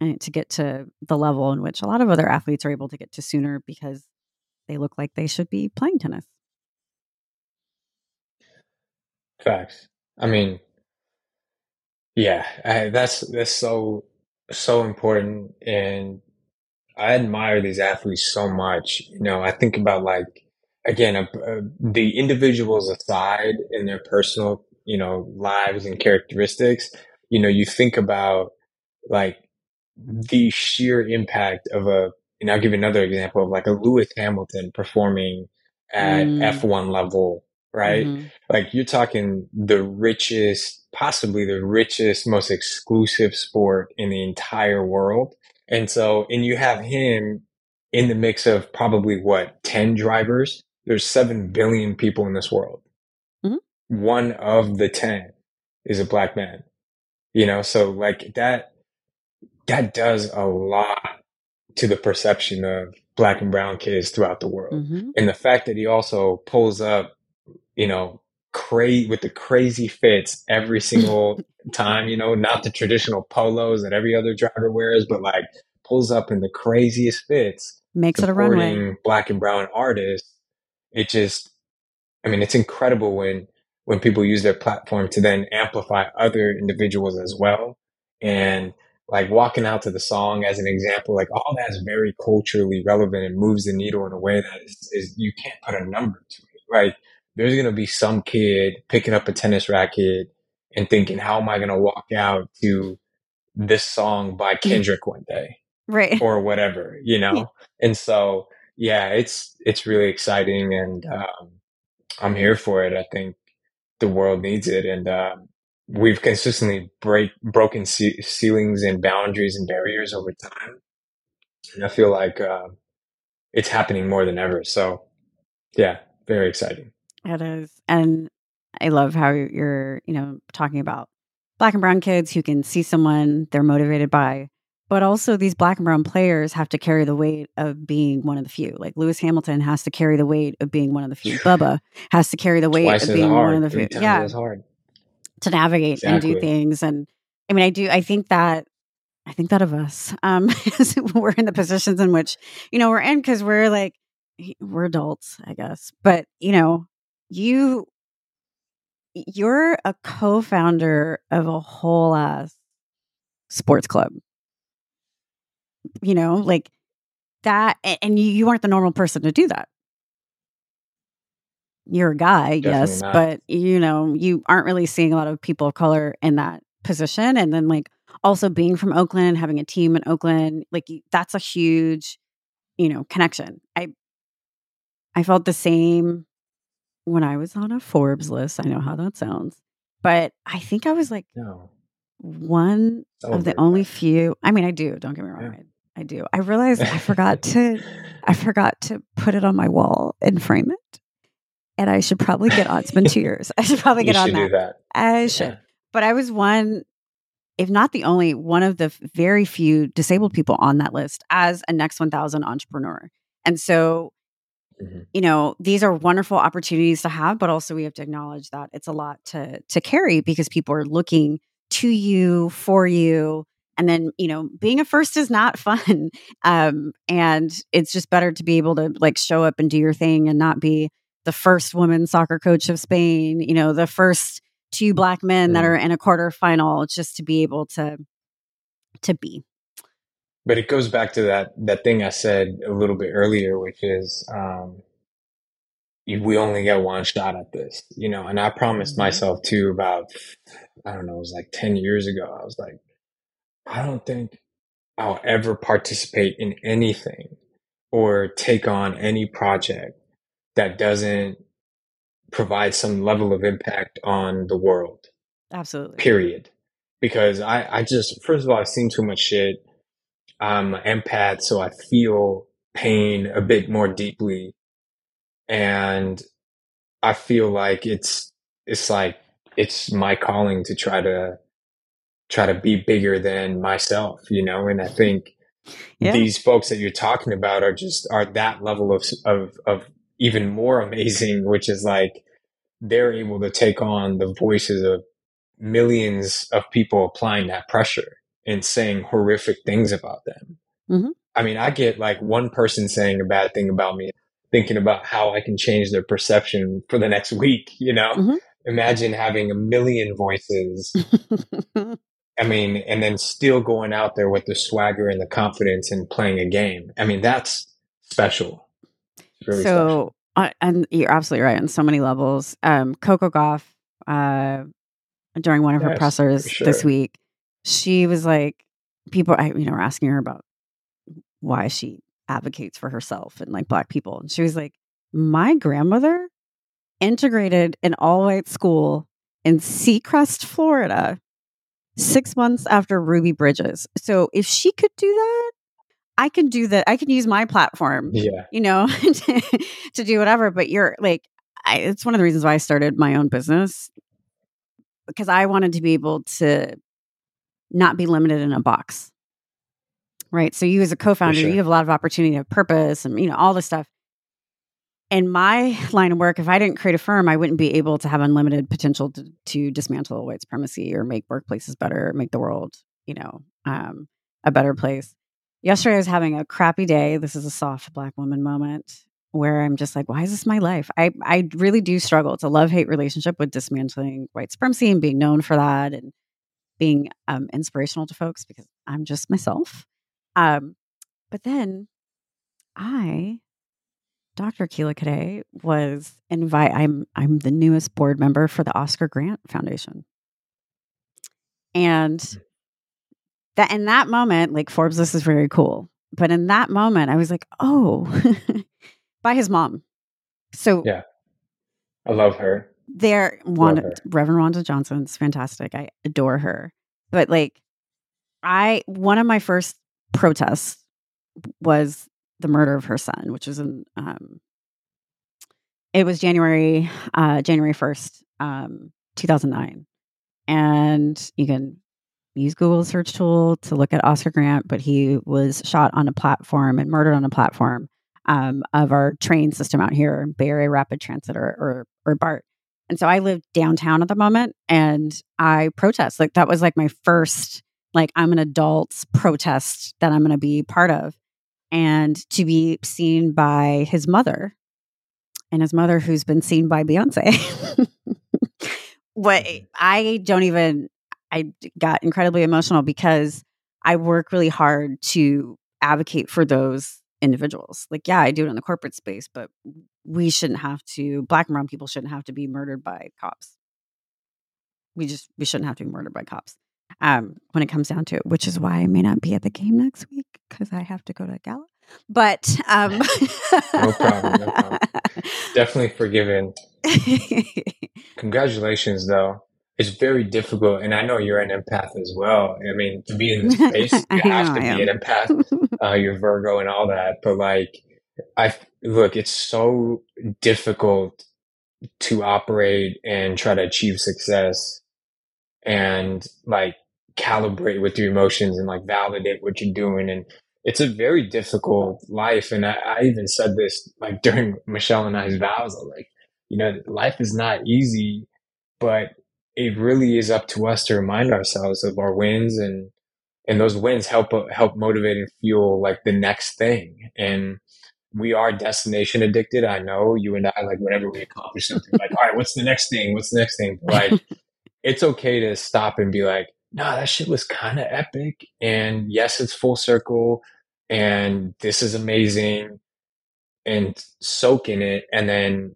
eh, to get to the level in which a lot of other athletes are able to get to sooner because they look like they should be playing tennis. Facts. I mean, yeah, I, that's that's so so important, and I admire these athletes so much. You know, I think about like again uh, uh, the individuals aside in their personal you know lives and characteristics. You know, you think about like the sheer impact of a. And I'll give you another example of like a Lewis Hamilton performing at mm. F1 level right? Mm-hmm. Like you're talking the richest, possibly the richest, most exclusive sport in the entire world. And so, and you have him in the mix of probably what, 10 drivers? There's 7 billion people in this world. Mm-hmm. One of the 10 is a black man, you know? So like that, that does a lot to the perception of black and brown kids throughout the world. Mm-hmm. And the fact that he also pulls up you know, crazy with the crazy fits every single time, you know, not the traditional polos that every other driver wears, but like pulls up in the craziest fits. Makes it a runway. Black and brown artists. It just, I mean, it's incredible when, when people use their platform to then amplify other individuals as well. And like walking out to the song as an example, like all that's very culturally relevant and moves the needle in a way that is, is you can't put a number to it. Right there's going to be some kid picking up a tennis racket and thinking, how am I going to walk out to this song by Kendrick one day? Right. Or whatever, you know? and so, yeah, it's, it's really exciting and, um, I'm here for it. I think the world needs it. And, um, we've consistently break, broken ce- ceilings and boundaries and barriers over time. And I feel like, uh, it's happening more than ever. So yeah, very exciting. It is. And I love how you're, you know, talking about black and brown kids who can see someone they're motivated by, but also these black and brown players have to carry the weight of being one of the few. Like Lewis Hamilton has to carry the weight of being one of the few. Bubba has to carry the weight Twice of being hard, one of the few. Yeah. To navigate exactly. and do things. And I mean, I do. I think that I think that of us, um, we're in the positions in which you know we're in because we're like we're adults, I guess. But you know, you you're a co-founder of a whole ass sports club. You know, like that, and you, you aren't the normal person to do that. You're a guy, Definitely yes, not. but you know, you aren't really seeing a lot of people of color in that position. And then, like, also being from Oakland, having a team in Oakland, like, that's a huge, you know, connection. I, I felt the same when I was on a Forbes list. I know how that sounds, but I think I was like No. one of the only that. few. I mean, I do. Don't get me wrong. Yeah. I, I do. I realized I forgot to. I forgot to put it on my wall and frame it. And I should probably get on. It's been two years. I should probably get on that. do that. I should. Yeah. But I was one, if not the only, one of the very few disabled people on that list as a Next 1000 entrepreneur. And so, Mhm. you know, these are wonderful opportunities to have, but also we have to acknowledge that it's a lot to to carry because people are looking to you for you. And then, you know, being a first is not fun. Um, and it's just better to be able to like show up and do your thing and not be the first woman soccer coach of Spain, you know, the first two black men that Mm. are in a quarterfinal It's just to be able to to be. But it goes back to that that thing I said a little bit earlier, which is um, we only get one shot at this, you know. And I promised Mhm. myself too about I don't know, it was like ten years ago. I was like, I don't think I'll ever participate in anything or take on any project that doesn't provide some level of impact on the world Absolutely. period. Because I, I just, first of all, I've seen too much shit. I'm an empath, so I feel pain a bit more deeply. And I feel like it's, it's like, it's my calling to try to, try to be bigger than myself, you know? And I think Yeah. these folks that you're talking about are just, are that level of, of, of even more amazing, which is like, they're able to take on the voices of millions of people applying that pressure and saying horrific things about them. Mhm. I mean, I get like one person saying a bad thing about me, thinking about how I can change their perception for the next week, you know? Mhm. Imagine having a million voices. I mean, and then still going out there with the swagger and the confidence and playing a game. I mean, that's special. It's really special. so uh, and you're absolutely right on so many levels um coco gauff uh during one of her pressers for this week she was like people i you know were asking her about why she advocates for herself and like black people and she was like my grandmother integrated an all-white school in seacrest florida six months after ruby bridges so if she could do that i can do that i can use my platform Yeah. you know, to, to do whatever. But you're like, I, it's one of the reasons why I started my own business because I wanted to be able to not be limited in a box. Right. So you as a co-founder, sure. you have a lot of opportunity of purpose and, you know, all this stuff. In my line of work, if I didn't create a firm, I wouldn't be able to have unlimited potential to, to dismantle white supremacy or make workplaces better, make the world, you know, um, a better place yesterday I was having a crappy day. This is a soft black woman moment where I'm just like, why is this my life? I, I really do struggle. It's a love hate relationship with dismantling white supremacy and being known for that and being um, inspirational to folks because I'm just myself. Um, but then I, Dr. Akilah Cadet, was invite. I'm I'm the newest board member for the Oscar Grant Foundation, and that in that moment, like Forbes this is very cool. But in that moment, I was like, oh, by his mom. So Yeah. I love her. There, Wanda. Reverend Wanda Johnson's fantastic. I adore her. But like, I one of my first protests was the murder of her son, which was in um, it was January uh, January first, um, two thousand nine, and you can use Google search tool to look at Oscar Grant, but he was shot on a platform and murdered on a platform um, of our train system out here, Bay Area Rapid Transit or or, or BART. And so I live downtown at the moment and I protest. Like that was like my first, like I'm an adult protest that I'm going to be part of. And to be seen by his mother and his mother, who's been seen by Beyonce. what mm. I don't even, I got incredibly emotional because I work really hard to advocate for those individuals. Like, yeah, I do it in the corporate space, but we shouldn't have to, black and brown people shouldn't have to be murdered by cops. We just, we shouldn't have to be murdered by cops um, when it comes down to it, which is why I may not be at the game next week because I have to go to a gala. But um, no problem, no problem. Definitely forgiven. Congratulations, though. It's very difficult, and I know you're an empath as well. I mean, to be in this space, you have to be an empath. Uh, you're Virgo and all that, but like, I look, it's so difficult to operate and try to achieve success, and like calibrate with your emotions and like validate what you're doing and it's a very difficult life. And I, I even said this like during Michelle and I's vows, like, you know, life is not easy, but it really is up to us to remind ourselves of our wins and, and those wins help, help motivate and fuel like the next thing. And we are destination addicted. I know you and I, like whenever we accomplish something, like, all right, what's the next thing? What's the next thing? Like, it's okay to stop and be like, no, that shit was kind of epic. And yes, it's full circle and this is amazing and soak in it and then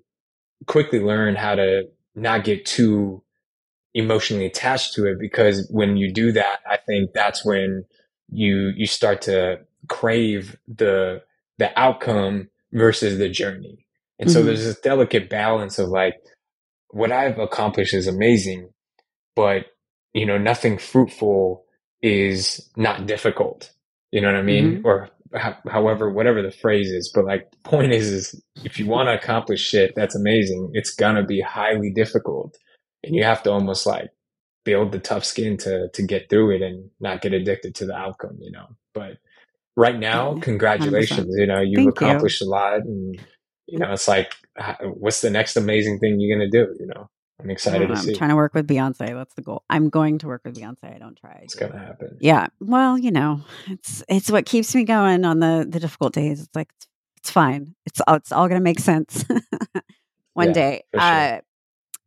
quickly learn how to not get too emotionally attached to it because when you do that, I think that's when you, you start to crave the, the outcome versus the journey. And mm-hmm. so there's this delicate balance of like, what I've accomplished is amazing, but you know, nothing fruitful is not difficult. You know what I mean? Mm-hmm. Or however, whatever the phrase is. But like, the point is, is if you want to accomplish shit, that's amazing. It's gonna be highly difficult, and you have to almost like build the tough skin to to get through it and not get addicted to the outcome. You know. But right now, congratulations. 100%. You know, you've Thank accomplished you. a lot, and you know, it's like, what's the next amazing thing you're gonna do? You know. I'm excited to I'm trying to work with Beyonce. That's the goal. I'm going to work with Beyonce. I don't try. It's gonna happen. Yeah. Well, you know, it's it's what keeps me going on the the difficult days. It's like it's, it's fine. It's all it's all gonna make sense one yeah, day. Sure. Uh,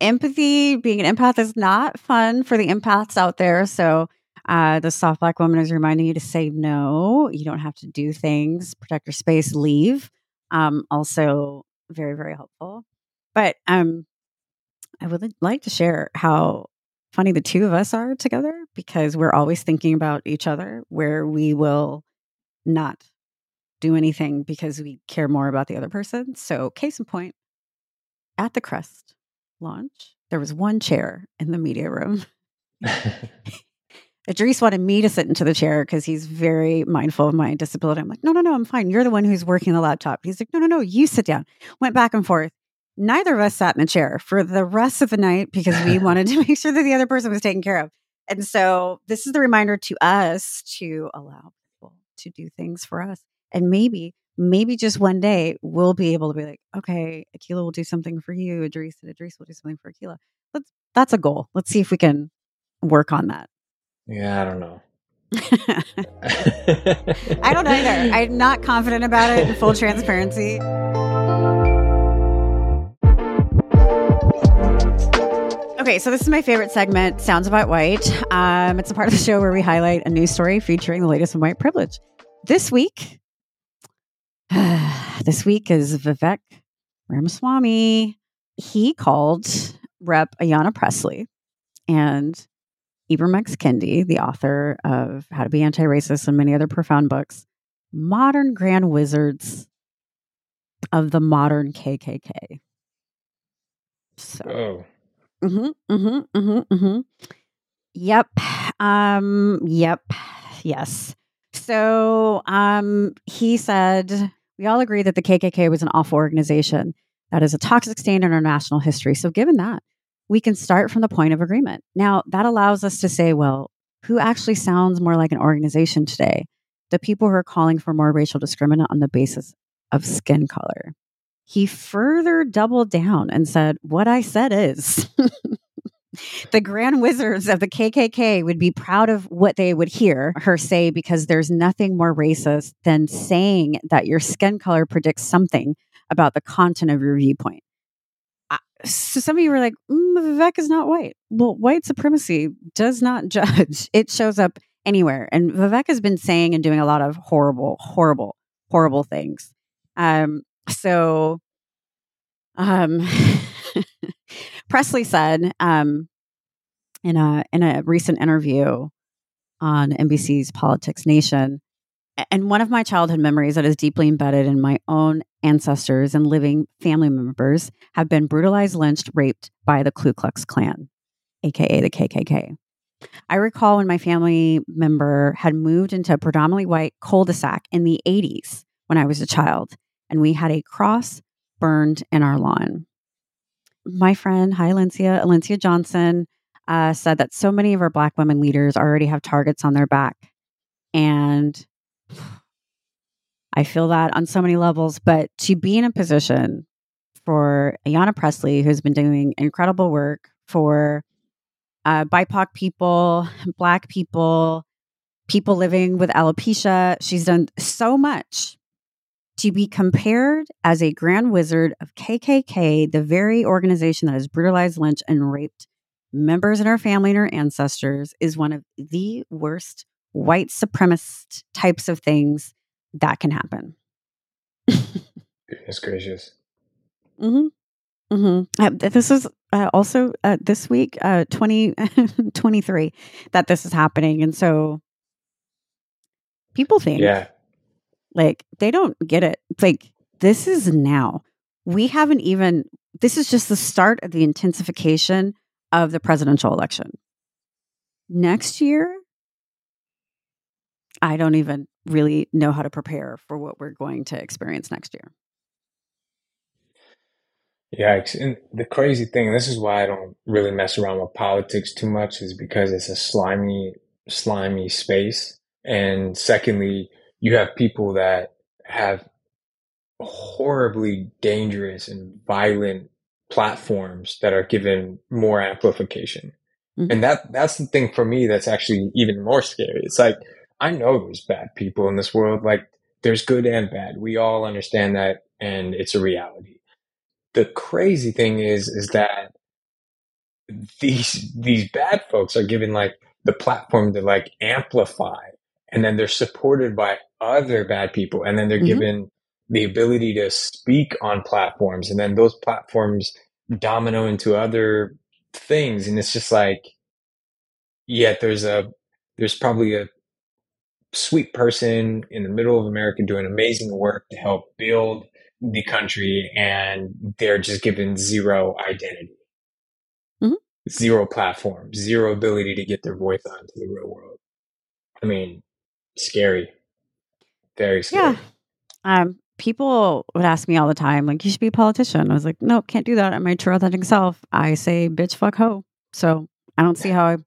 empathy, being an empath is not fun for the empaths out there. So uh, the soft black woman is reminding you to say no. You don't have to do things. Protect your space. Leave. Um, also very very helpful. But um, I would like to share how funny the two of us are together because we're always thinking about each other where we will not do anything because we care more about the other person. So, case in point, at the Crest launch, there was one chair in the media room. Edreece wanted me to sit into the chair because he's very mindful of my disability. I'm like, no, no, no, I'm fine. You're the one who's working the laptop. He's like, no, no, no, you sit down. Went back and forth neither of us sat in a chair for the rest of the night because we wanted to make sure that the other person was taken care of. And so this is the reminder to us to allow people to do things for us. And maybe, maybe just one day we'll be able to be like, okay, Akilah will do something for you, Edreece, and Edreece will do something for Akilah. Let's, that's a goal. Let's see if we can work on that. Yeah, I don't know. I don't either. I'm not confident about it in full transparency. Okay, so this is my favorite segment, Sounds About White. Um, it's a part of the show where we highlight a news story featuring the latest in white privilege. This week, this week is Vivek Ramaswamy. He called Rep. Ayanna Pressley and Ibram X. Kendi, the author of How to Be Anti-Racist and many other profound books, modern grand wizards of the modern KKK. So, oh. Mm-hmm, mm-hmm, mm-hmm, mm-hmm. Yep. Um, yep. Yes. So um, he said, we all agree that the KKK was an awful organization that is a toxic stain in our national history. So, given that, we can start from the point of agreement. Now, that allows us to say, well, who actually sounds more like an organization today? The people who are calling for more racial discrimination on the basis of skin color. he further doubled down and said, What I said is the grand wizards of the KKK would be proud of what they would hear her say because there's nothing more racist than saying that your skin color predicts something about the content of your viewpoint. So some of you were like, mm, Vivek is not white. Well, white supremacy does not judge. It shows up anywhere. And Vivek has been saying and doing a lot of horrible, horrible, horrible things. Um, so um, Pressley said um, in a in a recent interview on NBC's Politics Nation, and one of my childhood memories that is deeply embedded in my own ancestors and living family members have been brutalized, lynched, raped by the Ku Klux Klan, aka the KKK. I recall when my family member had moved into a predominantly white cul-de-sac in the 80s when I was a child, and we had a cross burned in our lawn. My friend, hi, Alencia, Alencia Johnson, uh, said that so many of our Black women leaders already have targets on their back. And I feel that on so many levels, but to be in a position for Ayanna Pressley, who's been doing incredible work for uh, BIPOC people, Black people, people living with alopecia, she's done so much to be compared as a grand wizard of KKK, the very organization that has brutalized, lynched, and raped members in our family and our ancestors, is one of the worst white supremacist types of things that can happen. Goodness gracious. Mm-hmm. Mm-hmm. Uh, this is uh, also uh, this week, uh, 2023, that this is happening. And so people think Yeah. like they don't get it. Like this is now. We haven't even this is just the start of the intensification of the presidential election. Next year, I don't even really know how to prepare for what we're going to experience next year. Yikes. And the crazy thing, this is why I don't really mess around with politics too much, is because it's a slimy, slimy space. And secondly, you have people that have horribly dangerous and violent platforms that are given more amplification. Mhm. And that that's the thing for me that's actually even more scary. It's like I know there's bad people in this world. Like there's good and bad. We all understand that and it's a reality. The crazy thing is is that these these bad folks are given like the platform to like amplify and then they're supported by other bad people and then they're Mhm. given the ability to speak on platforms and then those platforms domino into other things and it's just like yet there's a there's probably a sweet person in the middle of America doing amazing work to help build the country and they're just given zero identity. Mhm. Zero platform, zero ability to get their voice onto the real world. I mean, scary. Very scary. Yeah. Um, people would ask me all the time, like, you should be a politician. I was like, nope, can't do that. I'm my true authentic self. I say bitch, fuck, ho. So I don't see how I,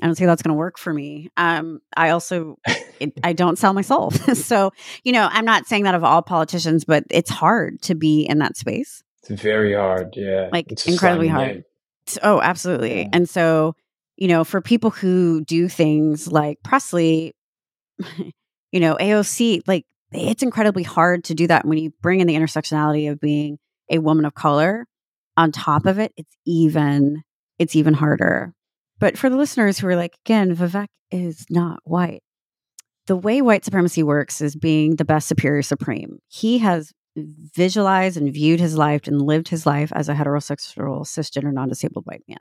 I don't see how that's going to work for me. Um, I also, it, I don't sell myself. so, you know, I'm not saying that of all politicians, but it's hard to be in that space. It's very hard. Yeah. Like, It's incredibly hard. Oh, absolutely. Yeah. And so, you know, for people who do things like Pressley, you know, AOC, like it's incredibly hard to do that when you bring in the intersectionality of being a woman of color on top of it, it's even it's even harder. But for the listeners who are like, again, Vivek is not white. The way white supremacy works is being the best superior supreme. He has visualized and viewed his life and lived his life as a heterosexual, cisgender, non disabled white man.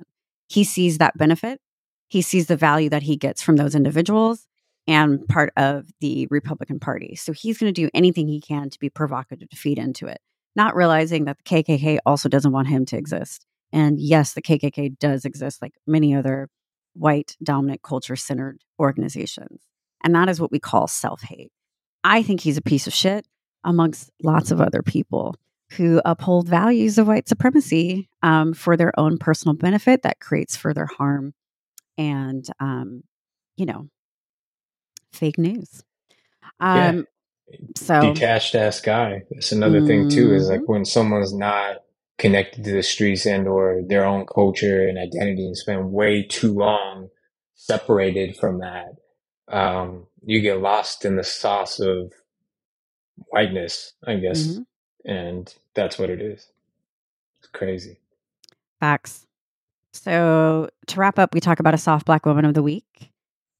He sees that benefit. He sees the value that he gets from those individuals and part of the Republican Party. So he's going to do anything he can to be provocative to feed into it, not realizing that the KKK also doesn't want him to exist. And yes, the KKK does exist like many other white dominant culture centered organizations. And that is what we call self hate. I think he's a piece of shit amongst lots of other people who uphold values of white supremacy um, for their own personal benefit that creates further harm and, um, you know, fake news. Yeah. Um, So detached ass guy. That's another mm-hmm. thing too. Is like mm-hmm. when someone's not connected to the streets and or their own culture and identity and spend way too long separated from that. Um, you get lost in the sauce of whiteness, I guess. Mm-hmm. And that's what it is. It's crazy. Facts. So to wrap up, we talk about a soft black woman of the week.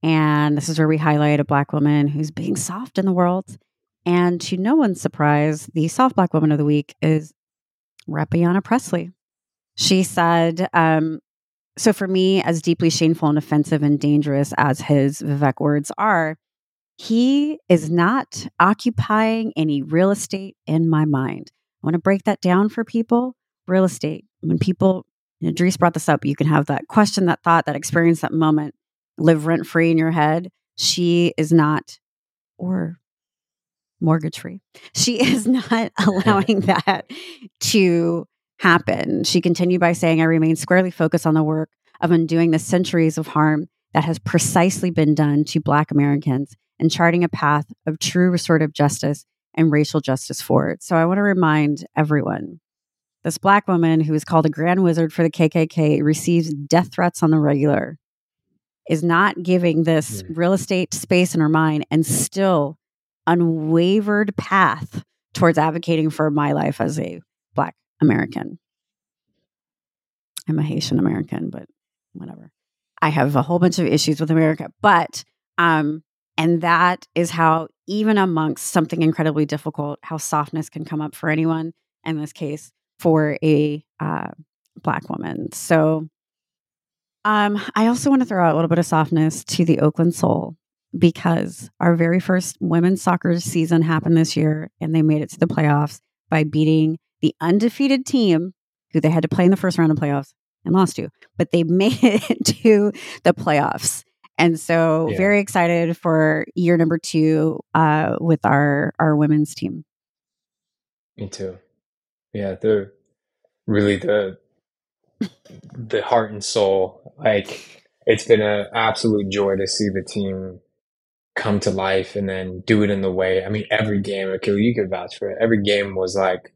And this is where we highlight a black woman who's being soft in the world. And to no one's surprise, the soft black woman of the week is Rapiana Pressley. She said, um, so for me, as deeply shameful and offensive and dangerous as his Vivek words are, he is not occupying any real estate in my mind. I want to break that down for people. Real estate. When people, you know, Dries brought this up, you can have that question, that thought, that experience, that moment live rent free in your head. She is not, or mortgage free. She is not allowing that to happen. She continued by saying, I remain squarely focused on the work of undoing the centuries of harm that has precisely been done to Black Americans and charting a path of true restorative justice and racial justice forward. So I want to remind everyone this Black woman who is called a grand wizard for the KKK receives death threats on the regular, is not giving this mm. real estate space in her mind and still unwavered path towards advocating for my life as a Black American. I'm a Haitian American, but whatever. I have a whole bunch of issues with America, but um, and that is how even amongst something incredibly difficult, how softness can come up for anyone. In this case, for a uh, black woman. So, um, I also want to throw out a little bit of softness to the Oakland Soul because our very first women's soccer season happened this year and they made it to the playoffs by beating the undefeated team who they had to play in the first round of playoffs and lost to, but they made it to the playoffs. And so yeah. very excited for year number two uh, with our our women's team. Me too. Yeah, they're really the the heart and soul. Like it's been an absolute joy to see the team come to life and then do it in the way. I mean, every game, okay, you could vouch for it. Every game was like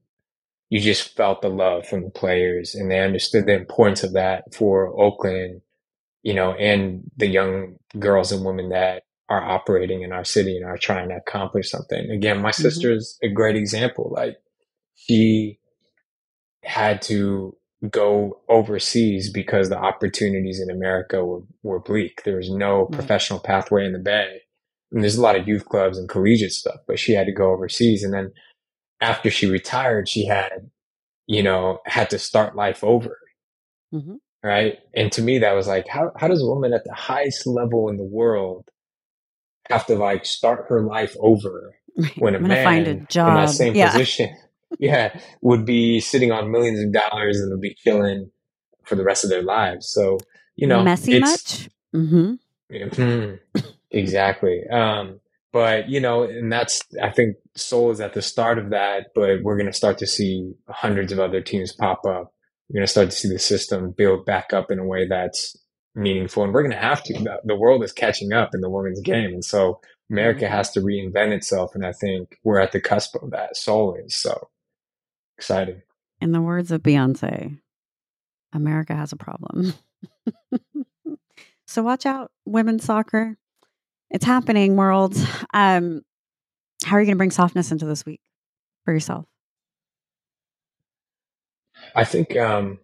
you just felt the love from the players and they understood the importance of that for Oakland, you know, and the young girls and women that are operating in our city and are trying to accomplish something. Again, my mm-hmm. sister's a great example. Like she had to go overseas because the opportunities in America were, were bleak. There was no right. professional pathway in the Bay and there's a lot of youth clubs and collegiate stuff, but she had to go overseas. And then after she retired, she had, you know, had to start life over. Mm-hmm. Right. And to me, that was like, how, how does a woman at the highest level in the world have to like start her life over when a man find a job. in that same yeah. position, yeah, would be sitting on millions of dollars and would be chilling for the rest of their lives. So, you know, messy much? Mm-hmm. Mm-hmm. Exactly. Um, but you know, and that's I think Soul is at the start of that, but we're going to start to see hundreds of other teams pop up. We're going to start to see the system build back up in a way that's meaningful, and we're going to have to. The world is catching up in the women's game, and so America mm-hmm. has to reinvent itself, and I think we're at the cusp of that. Soul is so exciting. In the words of Beyonce, America has a problem. so watch out, women's soccer. It's happening, world. Um, how are you going to bring softness into this week for yourself? I think um,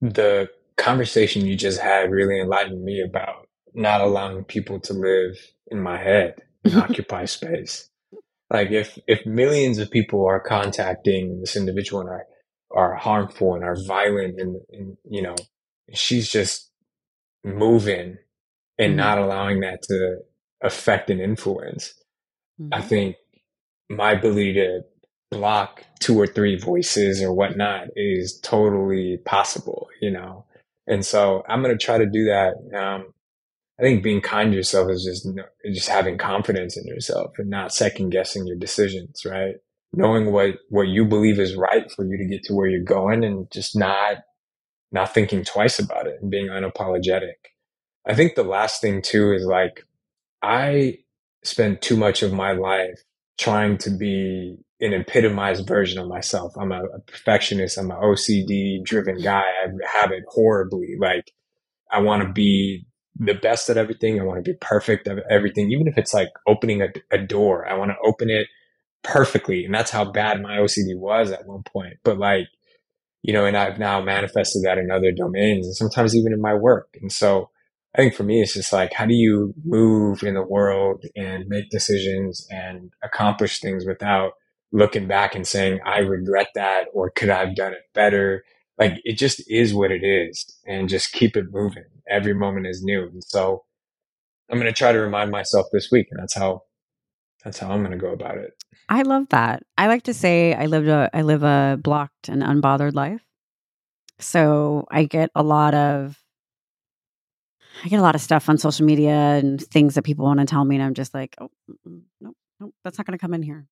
the conversation you just had really enlightened me about not allowing people to live in my head and occupy space. Like if if millions of people are contacting this individual and are are harmful and are violent and, and you know she's just moving and mm-hmm. not allowing that to affect and influence. Mm-hmm. I think my ability to block two or three voices or whatnot is totally possible, you know? And so I'm going to try to do that. Um, I think being kind to yourself is just, just having confidence in yourself and not second guessing your decisions, right? Knowing what, what you believe is right for you to get to where you're going and just not, not thinking twice about it and being unapologetic. I think the last thing too is like, I spend too much of my life trying to be an epitomized version of myself. I'm a, a perfectionist. I'm an OCD driven guy. I have it horribly. Like I want to be the best at everything. I want to be perfect at everything, even if it's like opening a, a door. I want to open it perfectly. And that's how bad my OCD was at one point. But like, you know, and I've now manifested that in other domains and sometimes even in my work. And so I think for me, it's just like, how do you move in the world and make decisions and accomplish things without looking back and saying, I regret that or could I have done it better? Like it just is what it is and just keep it moving. Every moment is new. And so I'm going to try to remind myself this week. And that's how, that's how I'm going to go about it. I love that. I like to say I lived a I live a blocked and unbothered life. So I get a lot of I get a lot of stuff on social media and things that people want to tell me and I'm just like, "Oh, no, no, that's not going to come in here."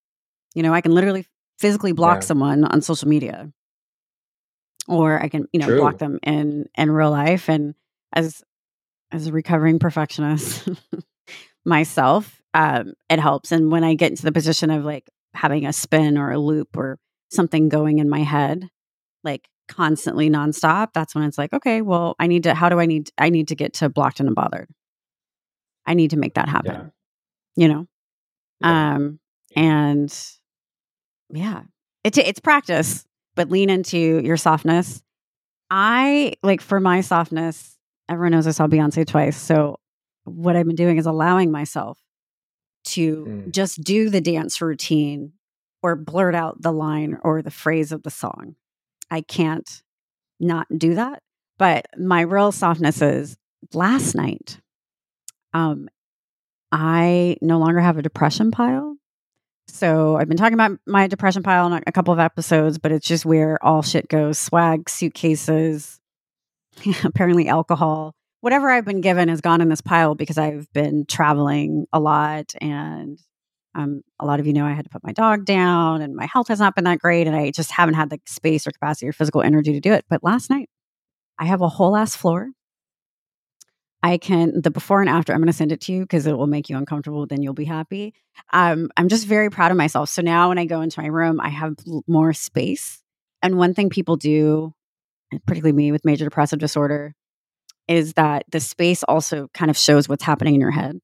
You know, I can literally physically block yeah. someone on social media. Or I can, you know, True. block them in in real life and as as a recovering perfectionist myself, um, it helps. And when I get into the position of like having a spin or a loop or something going in my head, like constantly nonstop, that's when it's like, okay, well, I need to, how do I need, I need to get to blocked and unbothered. I need to make that happen, yeah. you know? Yeah. Um, and yeah, it's, it's practice, but lean into your softness. I like for my softness, everyone knows I saw Beyonce twice. So what I've been doing is allowing myself to mm. just do the dance routine or blurt out the line or the phrase of the song. I can't not do that. But my real softness is last night, um, I no longer have a depression pile. So I've been talking about my depression pile in a couple of episodes, but it's just where all shit goes swag, suitcases, apparently alcohol, whatever I've been given has gone in this pile because I've been traveling a lot and um, a lot of you know I had to put my dog down and my health has not been that great and I just haven't had the space or capacity or physical energy to do it. But last night I have a whole ass floor. I can the before and after. I'm going to send it to you because it will make you uncomfortable. Then you'll be happy. Um, I'm just very proud of myself. So now when I go into my room, I have more space. And one thing people do, particularly me with major depressive disorder, is that the space also kind of shows what's happening in your head.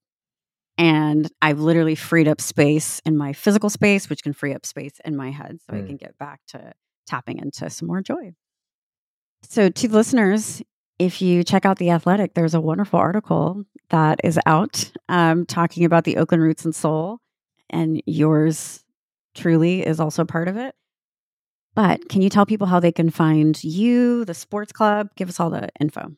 And I've literally freed up space in my physical space, which can free up space in my head so mm. I can get back to tapping into some more joy. So, to the listeners, if you check out The Athletic, there's a wonderful article that is out um, talking about the Oakland Roots and Soul, and yours truly is also part of it. But can you tell people how they can find you, the sports club? Give us all the info.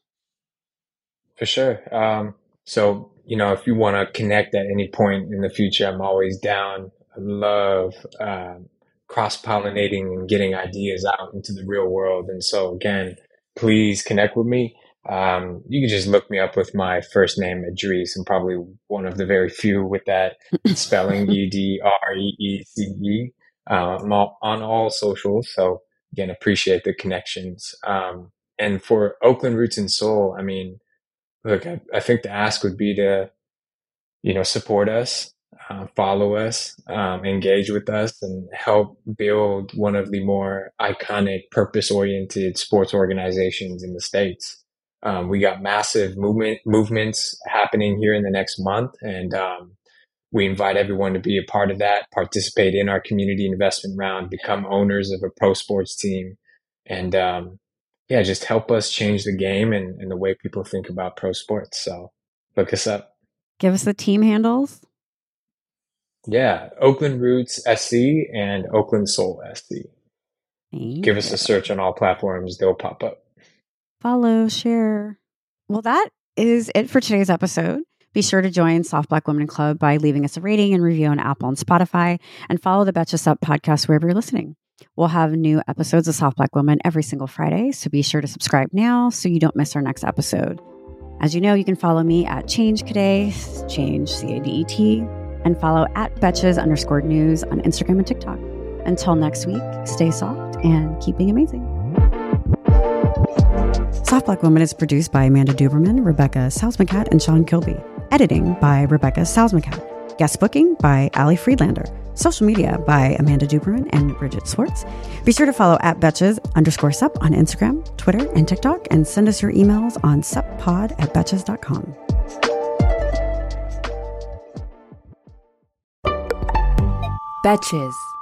For sure. Um, so, you know, if you want to connect at any point in the future, I'm always down. I love um, cross pollinating and getting ideas out into the real world. And so, again, please connect with me. Um, you can just look me up with my first name, Edreece. I'm probably one of the very few with that spelling, E D R E E C E. Uh, I'm all, on all socials. So, again, appreciate the connections. Um, and for Oakland Roots and Soul, I mean, look, I, I think the ask would be to, you know, support us, uh, follow us, um, engage with us, and help build one of the more iconic, purpose-oriented sports organizations in the states. Um, we got massive movement movements happening here in the next month, and um, we invite everyone to be a part of that, participate in our community investment round, become owners of a pro sports team, and um, yeah, just help us change the game and, and the way people think about pro sports. So look us up. Give us the team handles. Yeah, Oakland Roots SC and Oakland Soul SC. Thank Give us a search on all platforms, they'll pop up. Follow, share. Well, that is it for today's episode. Be sure to join Soft Black Women Club by leaving us a rating and review on Apple and Spotify, and follow the Betches Sup podcast wherever you're listening. We'll have new episodes of Soft Black Women every single Friday, so be sure to subscribe now so you don't miss our next episode. As you know, you can follow me at Change Cadet, Change C A D E T, and follow at Betches underscore news on Instagram and TikTok. Until next week, stay soft and keep being amazing. Soft Black Woman is produced by Amanda Duberman, Rebecca Salzmacat, and Sean Kilby. Editing by Rebecca Salzmacat. Guest booking by Ali Friedlander. Social media by Amanda Duberman and Bridget Swartz. Be sure to follow at Betches underscore sup on Instagram, Twitter, and TikTok, and send us your emails on suppod at betches.com. Betches.